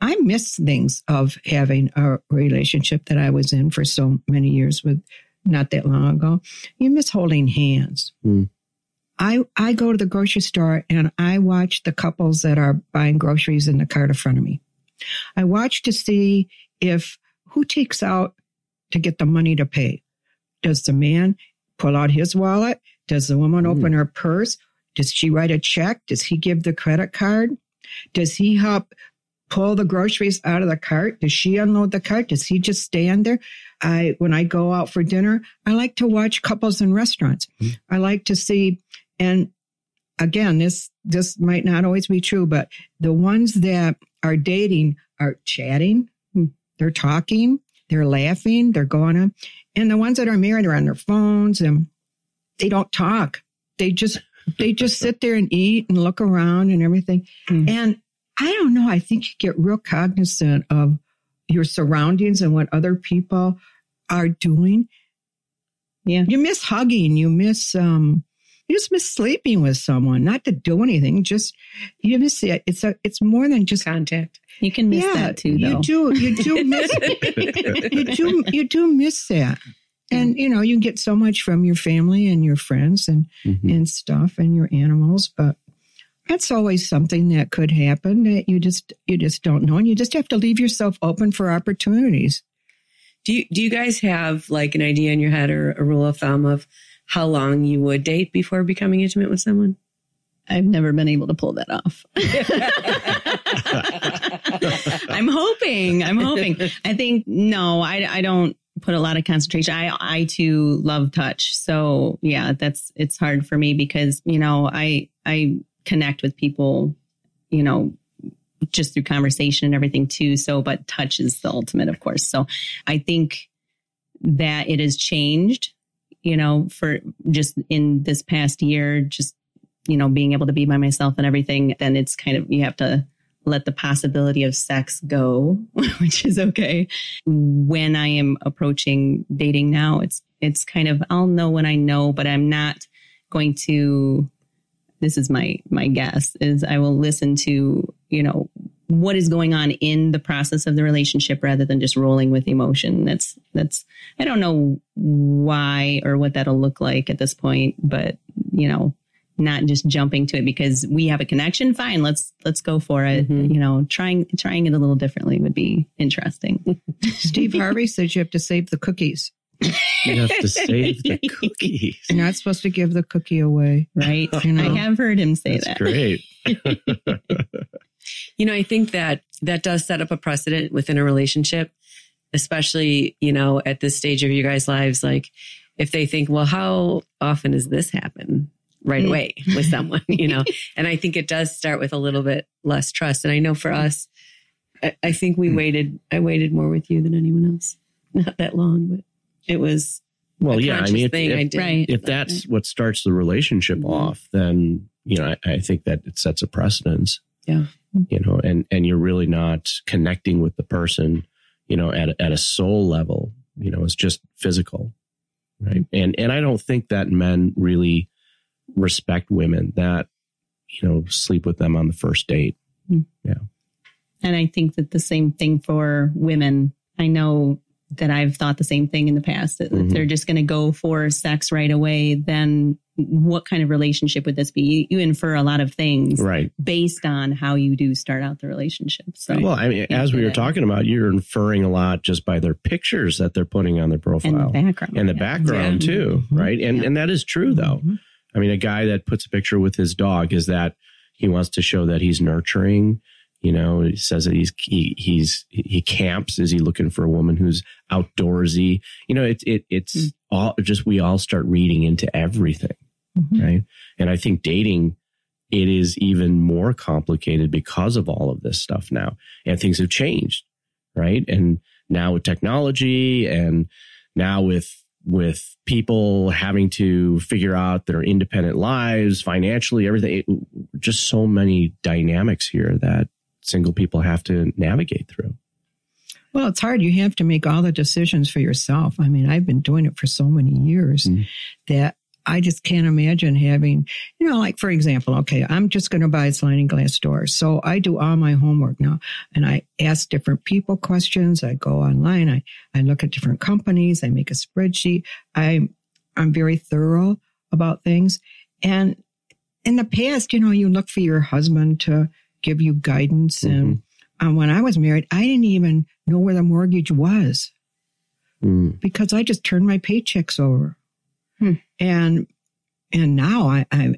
I miss things of having a relationship that I was in for so many years with not that long ago. You miss holding hands. Hmm. I, I go to the grocery store and I watch the couples that are buying groceries in the cart in front of me. I watch to see if who takes out to get the money to pay. Does the man pull out his wallet? Does the woman Hmm. open her purse? Does she write a check? Does he give the credit card? Does he help pull the groceries out of the cart? Does she unload the cart? Does he just stand there? I, when I go out for dinner, I like to watch couples in restaurants. Mm. I like to see, and again, this, this might not always be true, but the ones that are dating are chatting. They're talking. They're laughing. They're going on. And the ones that are married are on their phones and they don't talk. They just, they just sit there and eat and look around and everything. Mm. And I don't know. I think you get real cognizant of your surroundings and what other people are doing. Yeah. You miss hugging. You miss, um, you just miss sleeping with someone, not to do anything. Just you miss it. It's a. It's more than just Contact. You can miss yeah. that too, though. you do. You do miss. you do. You do miss that. And you know, you get so much from your family and your friends and Mhm. and stuff and your animals, but that's always something that could happen that you just you just don't know, and you just have to leave yourself open for opportunities. Do you do you guys have like an idea in your head or a rule of thumb of how long you would date before becoming intimate with someone? I've never been able to pull that off. I'm hoping. I'm hoping. I think no, I I don't put a lot of concentration. I I too love touch. So yeah, that's it's hard for me because, you know, I I connect with people, you know, just through conversation and everything too. So but touch is the ultimate, of course. So I think that it has changed, you know, for just in this past year, just you know, being able to be by myself and everything, then it's kind of, you have to let the possibility of sex go, which is okay. When I am approaching dating now, it's, it's kind of, I'll know when I know, but I'm not going to, this is my, my guess is I will listen to, you know, what is going on in the process of the relationship rather than just rolling with emotion. That's, that's, I don't know why or what that'll look like at this point, but you know, not just jumping to it because we have a connection. Fine, let's let's go for it. Mhm. You know, trying trying it a little differently would be interesting. Steve Harvey says you have to save the cookies. You have to save the cookies. You're not supposed to give the cookie away. right? You know? I have heard him say That's that. great. You know, I think that that does set up a precedent within a relationship, especially, you know, at this stage of your guys' lives. Like, if they think, well, how often does this happen right Mm. away with someone, you know? and I think it does start with a little bit less trust. And I know for us, I, I think we Mm. waited, I waited more with you than anyone else. Not that long, but it was Well, yeah. I mean, if, thing I did. Right. if that's what starts the relationship Mhm. off, then you know, I, I think that it sets a precedence. Yeah. You know, and and you're really not connecting with the person, you know, at at a soul level. You know, it's just physical, right? And and I don't think that men really respect women that you know sleep with them on the first date. Yeah. And I think that the same thing for women. I know that I've thought the same thing in the past. That if Mhm. they're just going to go for sex right away, then what kind of relationship would this be? You, you infer a lot of things Right. based on how you do start out the relationship. So Well, I mean, as we were talking about, you're inferring a lot just by their pictures that they're putting on their and the profile background. and the yeah. background Yeah. too, Mhm. right? And Yeah. and that is true though. Mhm. I mean, a guy that puts a picture with his dog is that he wants to show that he's nurturing You know, he says that he's he, he's he camps. Is he looking for a woman who's outdoorsy? You know, it it it's Mm. all just we all start reading into everything, Mhm. right? And I think dating it is even more complicated because of all of this stuff now, and things have changed, right? And now with technology, and now with with people having to figure out their independent lives financially, everything, it, just so many dynamics here that single people have to navigate through. Well, it's hard. You have to make all the decisions for yourself. I mean, I've been doing it for so many years Mhm. that I just can't imagine having, you know, like for example, okay, I'm just going to buy sliding glass doors. So I do all my homework now and I ask different people questions. I go online. I, I look at different companies. I make a spreadsheet. I, I'm very thorough about things. And in the past, you know, you look for your husband to give you guidance. And uh, when I was married, I didn't even know where the mortgage was Mm. because I just turned my paychecks over. Hmm. And and now I, I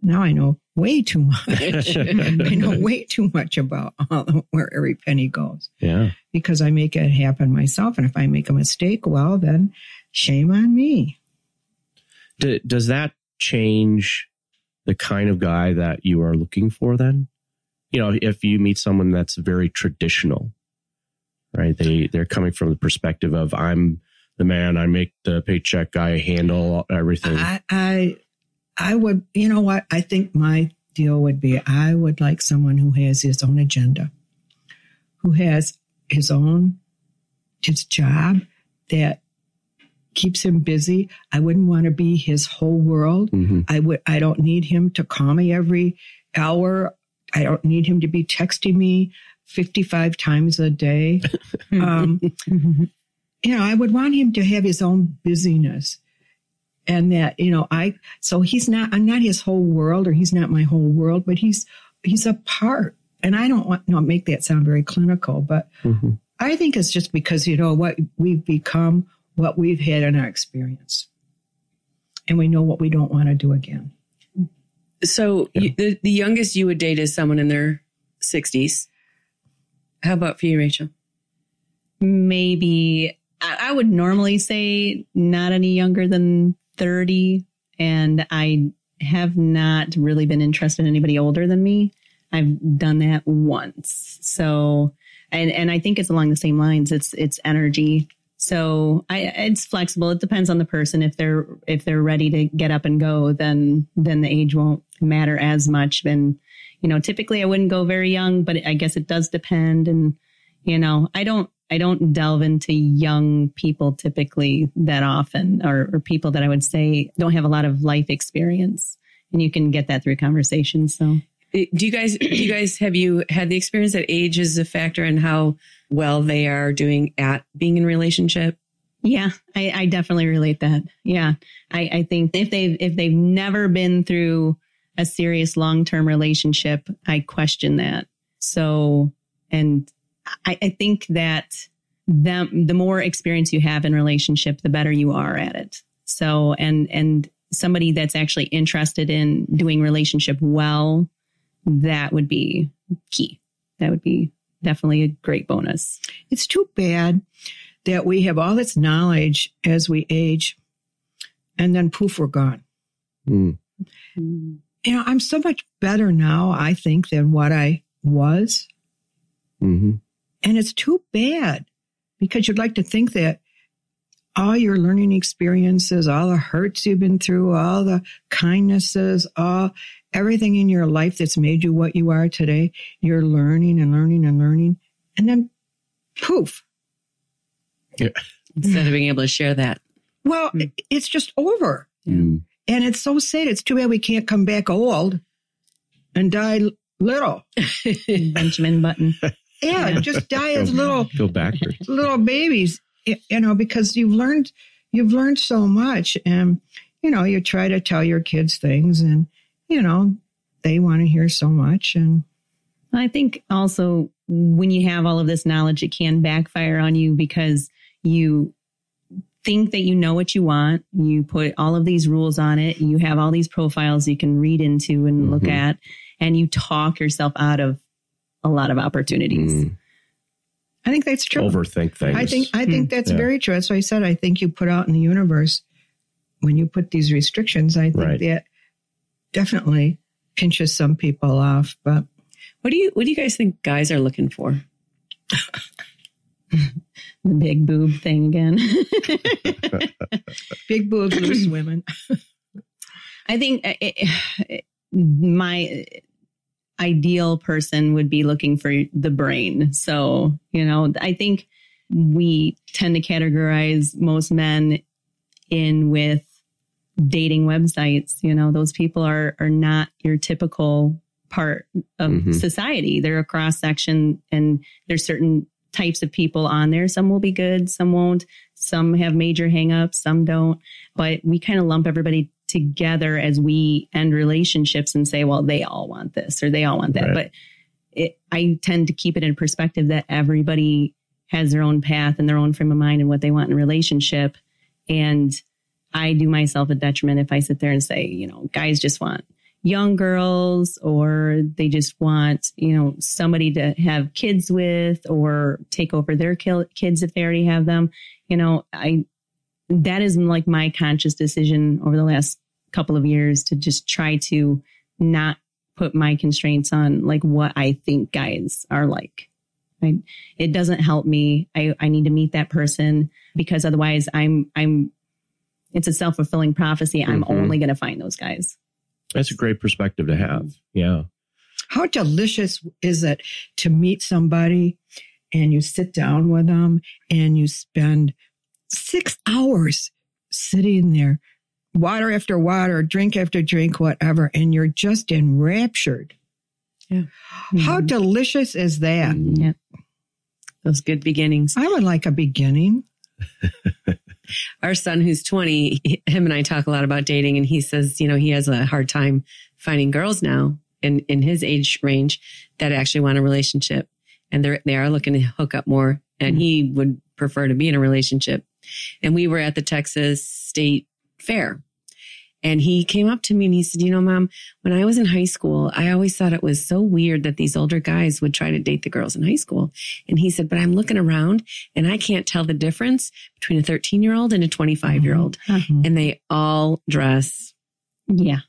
now I know way too much. I know way too much about all, where every penny goes Yeah. because I make it happen myself. And if I make a mistake, well, then shame on me. D- does that change the kind of guy that you are looking for then? You know, if you meet someone that's very traditional, right? They they're coming from the perspective of I'm the man, I make the paycheck, I handle everything. I, I, I would, you know what? I think my deal would be I would like someone who has his own agenda, who has his own, his job that keeps him busy. I wouldn't want to be his whole world. Mhm. I would, I don't need him to call me every hour. I don't need him to be texting me 55 times a day. Um, you know, I would want him to have his own busyness. And that, you know, I, so he's not, I'm not his whole world or he's not my whole world, but he's, he's a part. And I don't want, not make that sound very clinical, but Mhm. I think it's just because, you know, what we've become, what we've had in our experience. And we know what we don't want to do again. So Yeah. you, the, the youngest you would date is someone in their 60s. How about for you, Rachel? maybe I, I would normally say not any younger than 30 and i have not really been interested in anybody older than me i've done that once so and and i think it's along the same lines it's it's energy so i it's flexible it depends on the person if they're if they're ready to get up and go then then the age won't matter as much and you know typically i wouldn't go very young but i guess it does depend. And you know i don't i don't delve into young people typically that often or, or people that i would say don't have a lot of life experience. And you can get that through conversation so. Eh, Do you guys, do you guys, have you had the experience that age is a factor in how well they are doing at being in relationship? yeah i, I definitely relate that. Yeah. I, I think if they've if they've never been through a serious long-term relationship i question that so and I, I think that them the more experience you have in relationship, the better you are at it. So and and somebody that's actually interested in doing relationship well, that would be key. That would be definitely a great bonus. It's too bad that we have all this knowledge as we age and then poof, we're gone. Mm. You know, I'm so much better now, I think, than what I was. hmm And it's too bad because you'd like to think that all your learning experiences, all the hurts you've been through, all the kindnesses, all everything in your life that's made you what you are today, you're learning and learning and learning. And then poof. Yeah. Instead of being able to share that. Well, Hmm. it's just over. Mm. And it's so sad. It's too bad we can't come back old and die little. Benjamin Button. Yeah, just die as little Go backwards. little babies, you know, because you've learned you've learned so much and you know, you try to tell your kids things and you know, they want to hear so much and I think also when you have all of this knowledge, it can backfire on you because you think that you know what you want. You put all of these rules on it. You have all these profiles you can read into and look Mhm. at, and you talk yourself out of a lot of opportunities. Mm, I think that's true. overthink things. I think I think that's Yeah. very true. That's why I said I think you put out in the universe when you put these restrictions. I think Right. that definitely pinches some people off. But What do you What do you guys think guys are looking for? The big boob thing again. big boobs, loose women. I think uh, it, my ideal person would be looking for the brain. So, you know, I think we tend to categorize most men in with dating websites. You know, those people are are not your typical part of Mhm. society. They're a cross section and there's certain types of people on there. Some will be good, some won't. Some have major hangups, some don't. But we kind of lump everybody together as we end relationships and say, well, they all want this or they all want that. Right. But it, I tend to keep it in perspective that everybody has their own path and their own frame of mind and what they want in a relationship. And I do myself a detriment if I sit there and say, you know, guys just want young girls or they just want, you know, somebody to have kids with or take over their kids if they already have them. You know, I, that is like my conscious decision over the last couple of years to just try to not put my constraints on like what I think guys are like. I, it doesn't help me. I, I need to meet that person because otherwise I'm, I'm, it's a self fulfilling prophecy. I'm Mhm. only going to find those guys. That's a great perspective to have. Yeah. How delicious is it to meet somebody and you sit down with them and you spend six hours sitting there, water after water, drink after drink, whatever, and you're just enraptured. Yeah. How Mhm. delicious is that? Yeah. Those good beginnings. I would like a beginning. Our son, who's 20, him and I talk a lot about dating, and he says, you know, he has a hard time finding girls now in, in his age range that actually want a relationship. And they're, they are looking to hook up more, and mm-hmm. he would prefer to be in a relationship. And we were at the Texas State Fair. And he came up to me and he said, You know, mom, when I was in high school, I always thought it was so weird that these older guys would try to date the girls in high school. And he said, But I'm looking around and I can't tell the difference between a 13 year old and a 25 year old. Mhm. And they all dress. Yeah.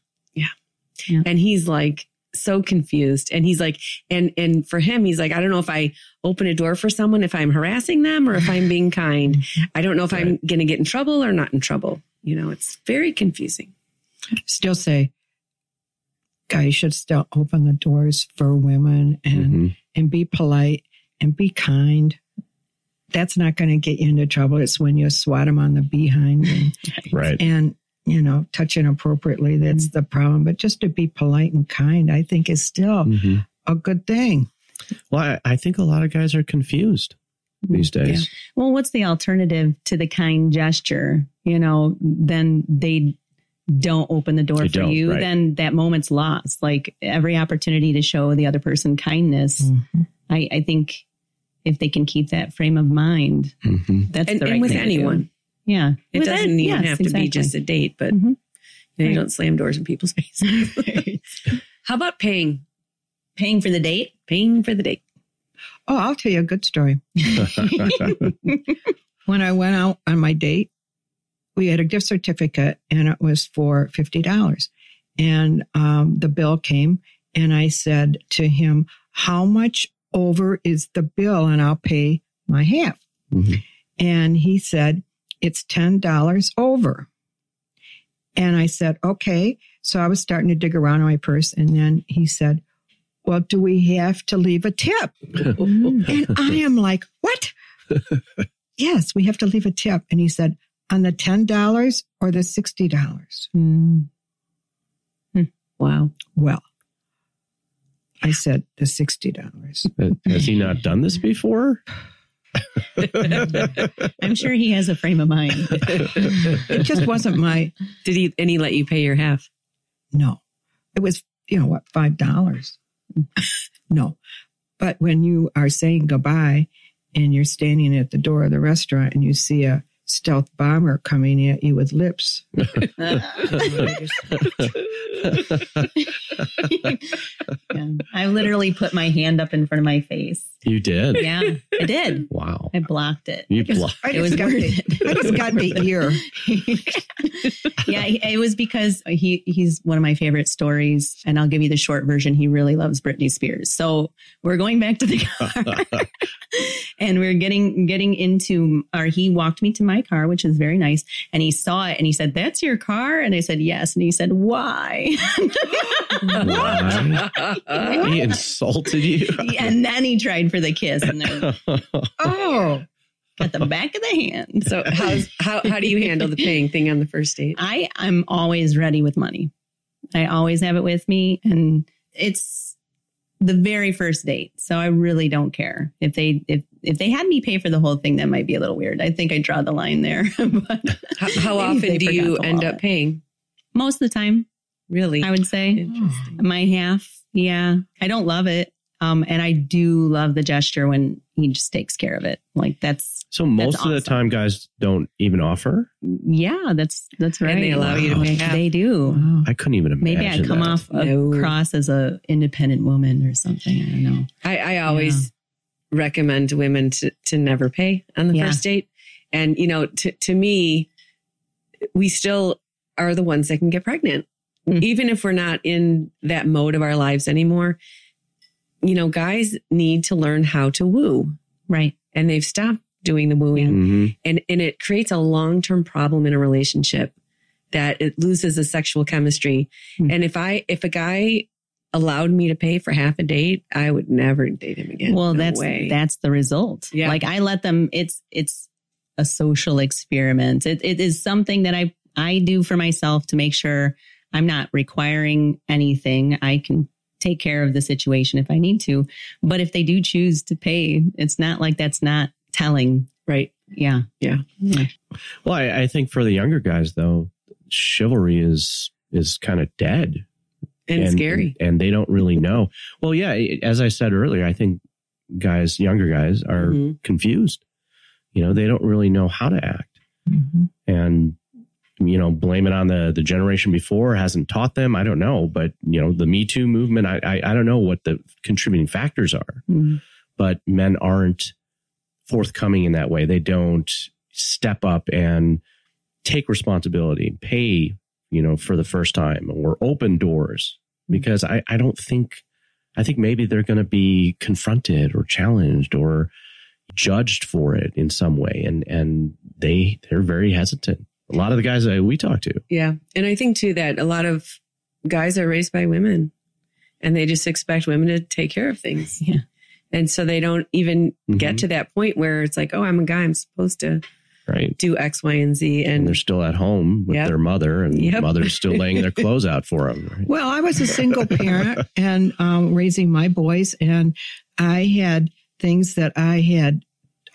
Yeah. And he's like, so confused. And he's like, and, and for him, he's like, I don't know if I open a door for someone, if I'm harassing them or if I'm being kind. I don't know if I'm going to get in trouble or not in trouble. You know, it's very confusing. Still say, guys should still open the doors for women and Mhm. and be polite and be kind. That's not going to get you into trouble. It's when you swat them on the behind and, Right. and you know touch inappropriately. That's the problem. But just to be polite and kind, I think is still Mhm. a good thing. Well, I, I think a lot of guys are confused these days. Well, what's the alternative to the kind gesture? You know, then they don't open the door They for you. right. Then that moment's lost. Like every opportunity to show the other person kindness. Mm-hmm. I, I think if they can keep that frame of mind, Mhm. that's And, the right and with thing to do. anyone, Yeah. it With doesn't it- even yes, have to exactly. be just a date, but Mhm. you, know, you don't slam doors in people's faces. How about paying? paying for the date. Paying for the date. Oh, I'll tell you a good story. When I went out on my date, we had a gift certificate and it was for $50. And um, the bill came and I said to him, How much over is the bill? And I'll pay my half. Mhm. And he said, It's $10 over. And I said, Okay. So I was starting to dig around in my purse. And then he said, Well, do we have to leave a tip? And I am like, What? yes, we have to leave a tip. And he said, On the $10 or the $60? Mm. Wow. Well, I said the $60. Has he not done this before? I'm sure he has a frame of mind. It just wasn't my, Did he, and he let you pay your half? no. It was, you know, what, $5? no. But when you are saying goodbye and you're standing at the door of the restaurant and you see a stealth bomber coming at you with lips. Yeah. I literally put my hand up in front of my face. you did. Yeah, I did. Wow. I blocked it. You blo- I It just was got the, I just got the ear. yeah, it was because he he's one of my favorite stories, and I'll give you the short version. He really loves Britney Spears. So we're going back to the car, and we're getting getting into, or he walked me to my car, which is very nice, and he saw it, and he said, "That's your car," and I said, "Yes," and he said, "Why?" Why? he insulted you. and then he tried for the kiss, and then Oh, got the back of the hand. So how's how how do you handle the paying thing on the first date? I I'm always ready with money. I always have it with me and it's the very first date. So I really don't care. If they if if they had me pay for the whole thing that might be a little weird. I think I draw the line there. but How, how often do you end up paying? Most of the time, Really? I would say my half. Yeah. I don't love it. Um and I do love the gesture when he just takes care of it. Like that's So most That's of the time, guys don't even offer. yeah, that's that's right. And they allow you to Wow. pay. They do. wow. I couldn't even imagine. Maybe I come that. off No. across as a independent woman or something. I don't know. I, I always recommend women to, to never pay on the Yeah. first date. And, you know, to, to me, we still are the ones that can get pregnant. Mm. Even if we're not in that mode of our lives anymore, you know, guys need to learn how to woo Right. and they've stopped doing the wooing Mhm. and, and it creates a long-term problem in a relationship that it loses the sexual chemistry. Mm. And if I, if a guy allowed me to pay for half a date, I would never date him again. Well, No that's way. that's the result. Yeah. Like I let them. It's it's a social experiment. It it is something that I I do for myself to make sure I'm not requiring anything. I can take care of the situation if I need to. But if they do choose to pay, it's not like that's not telling. right. Yeah. Yeah. Well, I, I think for the younger guys though, chivalry is is kind of dead And, scary. and, they don't really know. Well, yeah, as I said earlier, I think guys, younger guys, are Mhm. confused. You know, they don't really know how to act, Mhm. and you know, blame it on the the generation before hasn't taught them. I don't know, but you know, the Me Too movement. I I, I don't know what the contributing factors are, Mhm. but men aren't forthcoming in that way. They don't step up and take responsibility, pay, you know, for the first time or open doors mm-hmm. because I, I don't think, I think maybe they're going to be confronted or challenged or judged for it in some way. And, and they, they're very hesitant. A lot of the guys that we talk to. Yeah. And I think too that a lot of guys are raised by women and they just expect women to take care of things. Yeah. And so they don't even get Mhm. to that point where it's like, oh, I'm a guy. I'm supposed to Right. do X, Y, and Z. And And they're still at home with Yep. their mother and Yep. mother's still laying their clothes out for them. Right? Well, I was a single parent and um, raising my boys, and I had things that I had.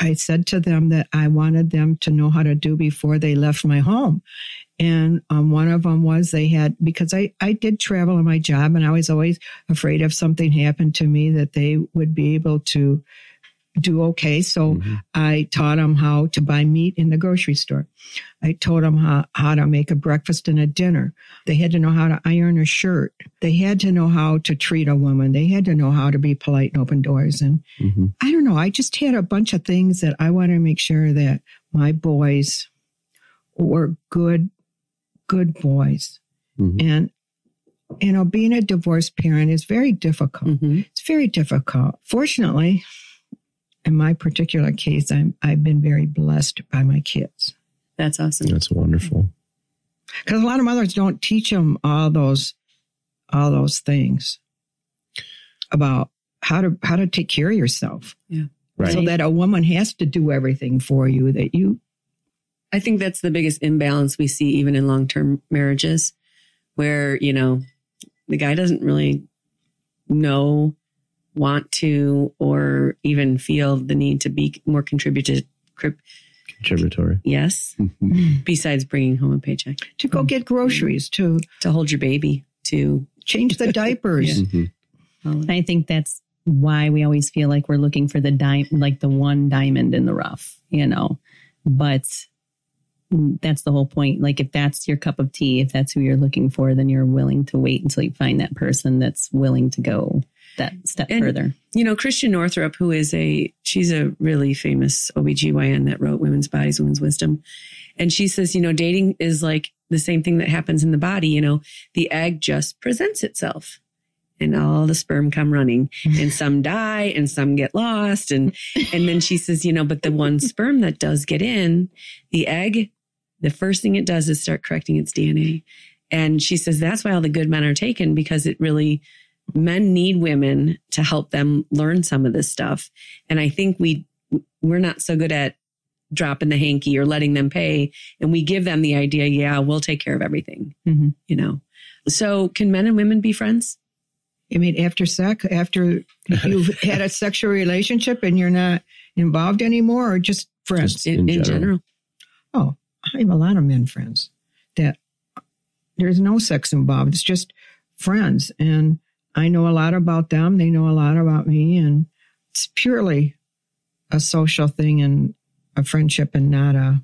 I said to them that I wanted them to know how to do before they left my home. And um, one of them was they had, because I, I did travel in my job and I was always afraid if something happened to me that they would be able to do okay. So Mhm. I taught them how to buy meat in the grocery store. I taught them how, how to make a breakfast and a dinner. They had to know how to iron a shirt. They had to know how to treat a woman. They had to know how to be polite and open doors. And Mhm. I don't know. I just had a bunch of things that I wanted to make sure that my boys were good, good boys. Mhm. And, you know, being a divorced parent is very difficult. Mhm. It's very difficult. Fortunately, in my particular case, I'm, I've been very blessed by my kids. That's awesome. That's wonderful. Because a lot of mothers don't teach them all those, all those things about how to, how to take care of yourself. Yeah. Right. So that a woman has to do everything for you that you, I think that's the biggest imbalance we see even in long term marriages where, you know, the guy doesn't really know, want to, or even feel the need to be more contributed. crip- Contributory. Yes. Besides bringing home a paycheck to go get groceries, to to hold your baby, to change the diapers. Mhm. And I think that's why we always feel like we're looking for the dime, like the one diamond in the rough, you know. But that's the whole point. Like if that's your cup of tea, if that's who you're looking for, then you're willing to wait until you find that person that's willing to go that step And- further. You know, Christiane Northrup, who is a, she's a really famous OBGYN that wrote Women's Bodies, Women's Wisdom. And she says, you know, dating is like the same thing that happens in the body. You know, the egg just presents itself and all the sperm come running and some die and some get lost. And, and then she says, you know, but the one sperm that does get in, the egg, the first thing it does is start correcting its DNA. And she says that's why all the good men are taken because it really, men need women to help them learn some of this stuff. And I think we, we're not so good at dropping the hanky or letting them pay. And we give them the idea, yeah, we'll take care of everything, Mhm. you know? So can men and women be friends? I mean, after sex, after you've had a sexual relationship and you're not involved anymore, or just friends? Just- In, In in general. general. oh, I have a lot of men friends that there's no sex involved. It's just friends. And I know a lot about them. They know a lot about me. And it's purely a social thing and a friendship and not a.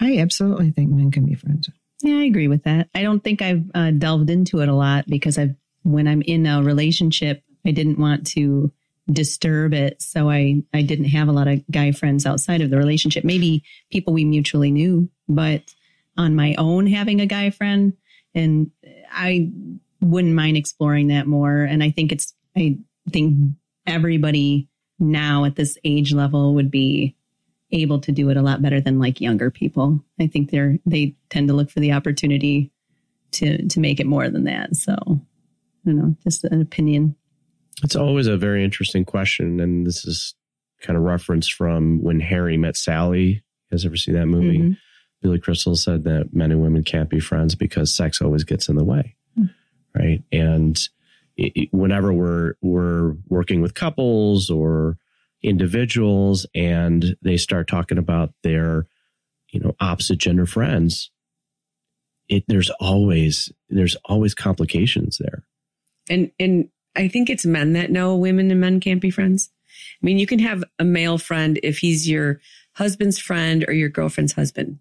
I absolutely think men can be friends. Yeah, I agree with that. I don't think I've uh, delved into it a lot because I've, when I'm in a relationship, I didn't want to disturb it. So I, I didn't have a lot of guy friends outside of the relationship. Maybe people we mutually knew, but on my own, having a guy friend and I wouldn't mind exploring that more. And I think it's, I think everybody now at this age level would be able to do it a lot better than like younger people. I think they're they tend to look for the opportunity to to make it more than that. So I don't know, just an opinion. It's always a very interesting question. And this is kind of referenced from when Harry met Sally. You guys ever seen that movie? Mhm. Billy Crystal said that men and women can't be friends because sex always gets in the way. Hmm. Right. And it- whenever we're, we're working with couples or individuals and they start talking about their, you know, opposite gender friends, it, there's always, there's always complications there. And and I think it's men that know women and men can't be friends. I mean, you can have a male friend if he's your husband's friend or your girlfriend's husband.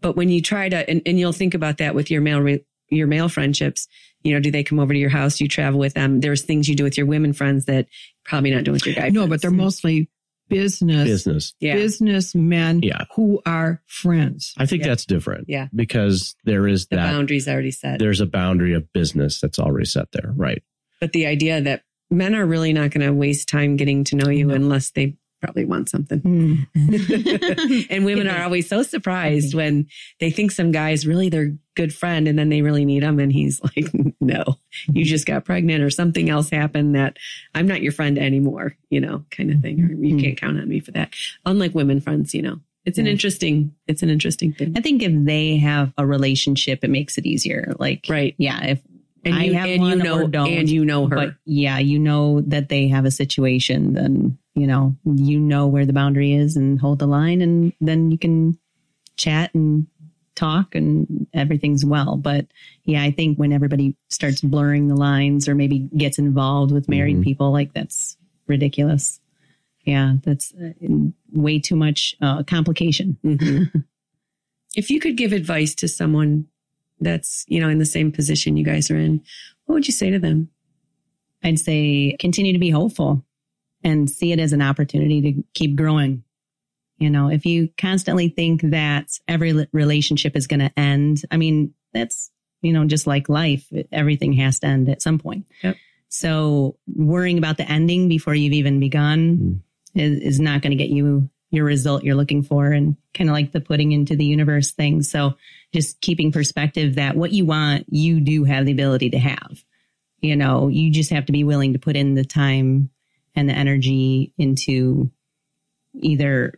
But when you try to, and, and you'll think about that with your male, re, your male friendships, you know, do they come over to your house? You travel with them. There's things you do with your women friends that probably not doing with your guy No, friends. but they're mostly business Business. yeah. businessmen Yeah. who are friends. I think Yeah. that's different. Yeah. Because there is the that boundaries already set. there's a boundary of business that's already set there. Right. But the idea that men are really not going to waste time getting to know you No. unless they probably want something. Mm. and women are always so surprised when they think some guy's really their good friend and then they really need him. And he's like, no, you just got pregnant or something else happened that I'm not your friend anymore, you know, kind of thing. Or you Mhm. can't count on me for that. Unlike women friends, you know, it's an interesting, it's an interesting thing. I think if they have a relationship, it makes it easier. Like, Right. yeah, if And I you, have and you know, or don't, and you know her. but yeah, you know that they have a situation, then you know you know where the boundary is and hold the line, and then you can chat and talk, and everything's well. But yeah, I think when everybody starts blurring the lines or maybe gets involved with married Mhm. people, like that's ridiculous. Yeah, that's uh, way too much uh, complication. Mhm. if you could give advice to someone that's, you know, in the same position you guys are in, what would you say to them? I'd say continue to be hopeful and see it as an opportunity to keep growing. You know, if you constantly think that every relationship is going to end, I mean, that's, you know, just like life, everything has to end at some point. Yep. So worrying about the ending before you've even begun mm. is, is not going to get you your result you're looking for and kind of like the putting into the universe thing. So just keeping perspective that what you want, you do have the ability to have you know, you just have to be willing to put in the time and the energy into either,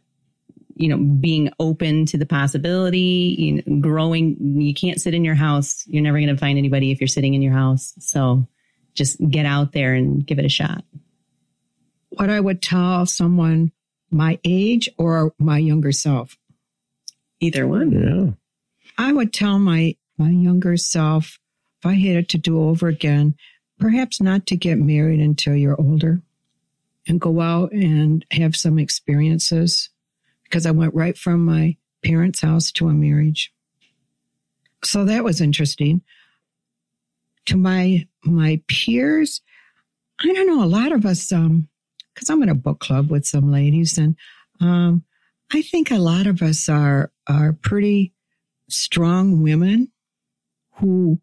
you know, being open to the possibility, you know, growing. You can't sit in your house. You're never going to find anybody if you're sitting in your house. So just get out there and give it a shot. what I would tell someone my age or my younger self. Either one. I would tell my my younger self if I had it to do over again, perhaps not to get married until you're older and go out and have some experiences because I went right from my parents' house to a marriage. So that was interesting. To my my peers, I don't know, a lot of us um because I'm in a book club with some ladies and um I think a lot of us are are pretty strong women who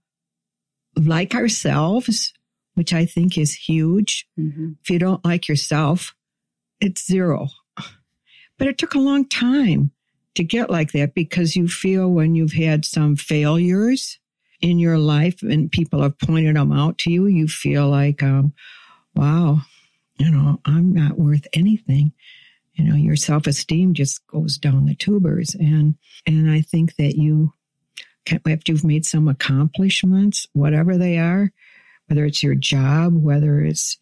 like ourselves, which I think is huge. Mhm. If you don't like yourself, it's zero. But it took a long time to get like that because you feel when you've had some failures in your life and people have pointed them out to you, you feel like, um, wow, you know, I'm not worth anything. You know, your self esteem just goes down the tubers. And, and I think that you, can- after you've made some accomplishments, whatever they are, whether it's your job, whether it's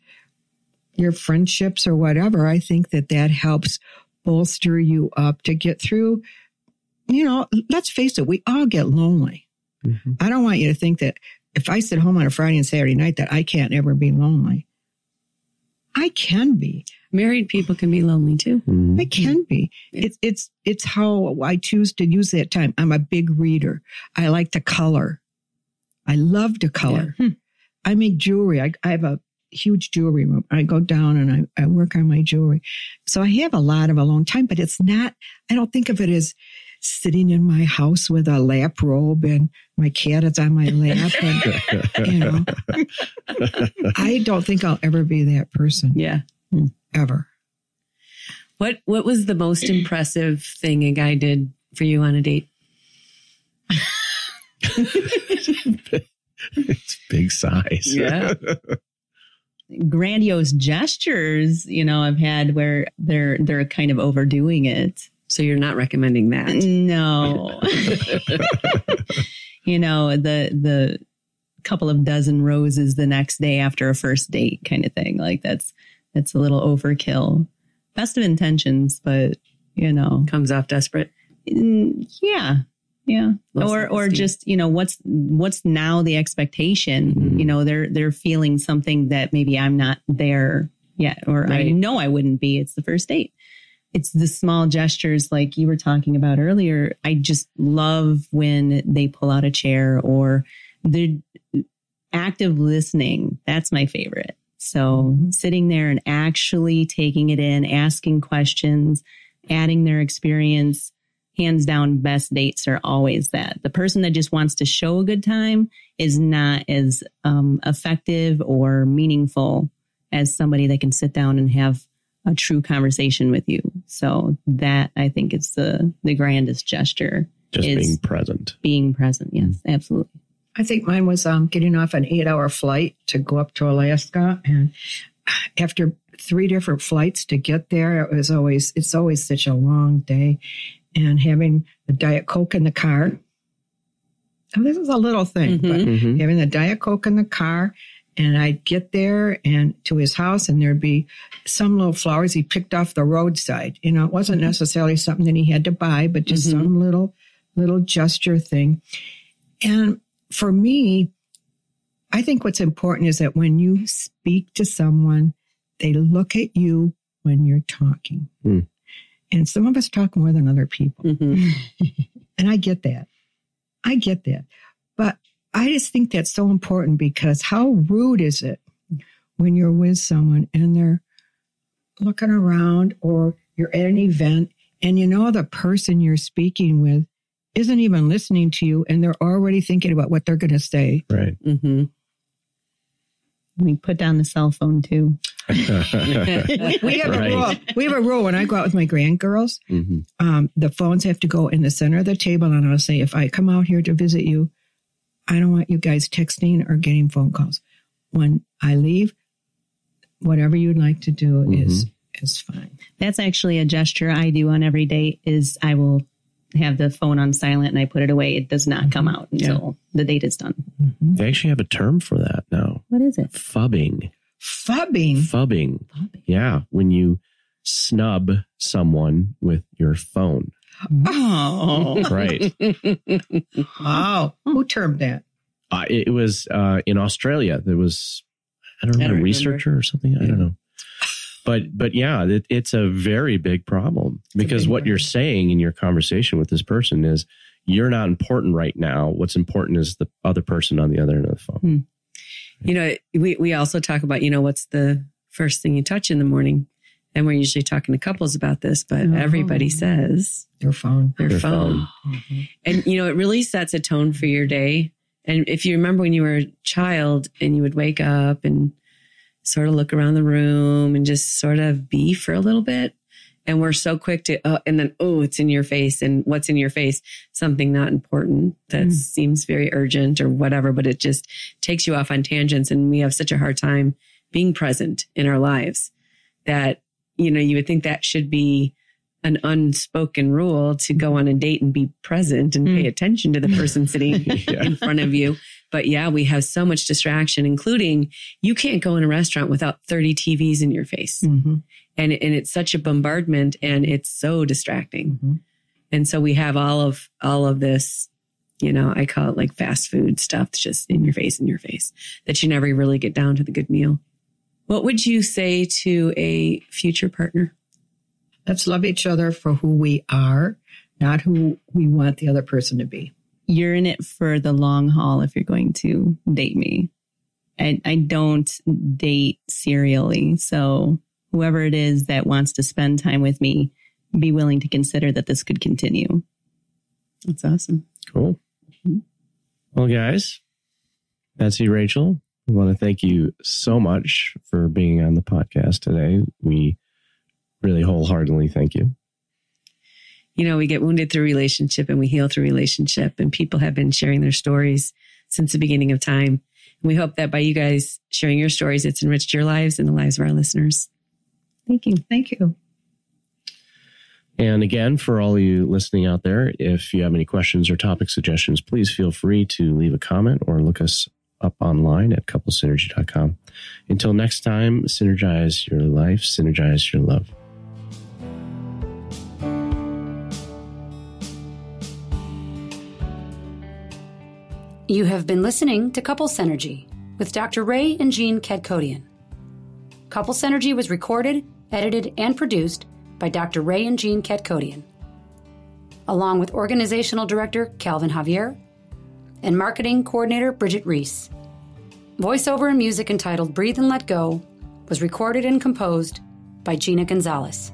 your friendships or whatever, I think that that helps bolster you up to get through. You know, let's face it, we all get lonely. Mhm. I don't want you to think that if I sit home on a Friday and Saturday night that I can't ever be lonely. I can be. Married people can be lonely too. Mhm. I can be. It's it's it's how I choose to use that time. I'm a big reader. I like to color. I love to color. Hmm. I make jewelry. I, I have a huge jewelry room. I go down and I, I work on my jewelry. So I have a lot of alone time, but it's not, I don't think of it as sitting in my house with a lap robe and my cat is on my lap. And, you know, I don't think I'll ever be that person Yeah. Hmm. ever. What What was the most impressive thing a guy did for you on a date? it's big size. Yeah. Grandiose gestures, you know, I've had where they're they're kind of overdoing it. So you're not recommending that. No. you know, the the couple of dozen roses the next day after a first date kind of thing. Like that's that's a little overkill. Best of intentions, but you know, Comes off desperate. Mm, yeah. Yeah. Low or or just, you know, what's what's now the expectation? Mhm. You know, they're they're feeling something that maybe I'm not there yet or I know I wouldn't be. It's the first date. It's the small gestures like you were talking about earlier. I just love when they pull out a chair or they're active listening. That's my favorite. So sitting there and actually taking it in, asking questions, adding their experience, hands down, best dates are always that. The person that just wants to show a good time is not as um, effective or meaningful as somebody that can sit down and have a true conversation with you. So that I think is the the grandest gesture, Just is- being present. being present. Yes, absolutely. I think mine was um, getting off an eight hour flight to go up to Alaska. And after three different flights to get there, it was always, it's always such a long day. And having the Diet Coke in the car. Oh, this is a little thing, but Mhm. having the Diet Coke in the car. And I'd get there and to his house, and there'd be some little flowers he picked off the roadside. You know, it wasn't necessarily something that he had to buy, but just Mhm. some little, little gesture thing. And for me, I think what's important is that when you speak to someone, they look at you when you're talking. Hmm. And some of us talk more than other people. Mhm. And I get that. I get that. But I just think that's so important because how rude is it when you're with someone and they're looking around or you're at an event and you know the person you're speaking with isn't even listening to you and they're already thinking about what they're going to say. Right. Mm-hmm. We put down the cell phone too. We have a rule. We have a rule when I go out with my grandgirls. Mhm. um, the phones have to go in the center of the table. And I'll say, if I come out here to visit you, I don't want you guys texting or getting phone calls. When I leave, whatever you'd like to do mm-hmm. is is fine. That's actually a gesture I do on every date is I will have the phone on silent and I put it away. It does not come out until the date is done. Mm-hmm. They actually have a term for that now. What is it? Phubbing. Phubbing. Phubbing. Yeah. When you snub someone with your phone. Oh, Right. wow. Who termed that? uh, it, it was uh, in Australia. There was, I don't I know, don't a researcher or something. I don't know. but but yeah, it, it's a very big problem because big what you're saying in your conversation with this person is you're not important right now. What's important is the other person on the other end of the phone. You know, we, we also talk about, you know, what's the first thing you touch in the morning? And we're usually talking to couples about this, but Oh. everybody says Their phone. their, Their phone. Mhm. And, you know, it really sets a tone for your day. And if you remember when you were a child and you would wake up and sort of look around the room and just sort of be for a little bit. And we're so quick to, uh, and then, oh, it's in your face. And what's in your face? Something not important that Mm. seems very urgent or whatever, but it just takes you off on tangents. And we have such a hard time being present in our lives that, you know, you would think that should be an unspoken rule to go on a date and be present and pay Mm. attention to the person sitting Yeah. in front of you. But yeah, we have so much distraction, including you can't go in a restaurant without 30 TVs in your face. Mhm. And, and it's such a bombardment and it's so distracting. Mhm. And so we have all of, all of this, you know, I call it like fast food stuff that's just in your face, in your face, that you never really get down to the good meal. What would you say to a future partner? Let's love each other for who we are, not who we want the other person to be. You're in it for the long haul if you're going to date me. I, I don't date serially. So whoever it is that wants to spend time with me, be willing to consider that this could continue. That's awesome. Cool. Mm-hmm. Well, guys, Betsy, Rachel, we want to thank you so much for being on the podcast today. We really wholeheartedly thank you. you know, we get wounded through relationship and we heal through relationship. And people have been sharing their stories since the beginning of time. And we hope that by you guys sharing your stories, it's enriched your lives and the lives of our listeners. Thank you. Thank you. And again, for all you listening out there, if you have any questions or topic suggestions, please feel free to leave a comment or look us up online at couplesynergy.com. Until next time, synergize your life, synergize your love. You have been listening to Couple Synergy with Dr. Ray and Jean Kedkodian. Couple Synergy was recorded, edited, and produced by Dr. Ray and Jean Kedkodian, along with Organizational Director Calvin Javier and Marketing Coordinator Bridget Reese. Voiceover and music entitled Breathe and Let Go was recorded and composed by Gina Gonzalez.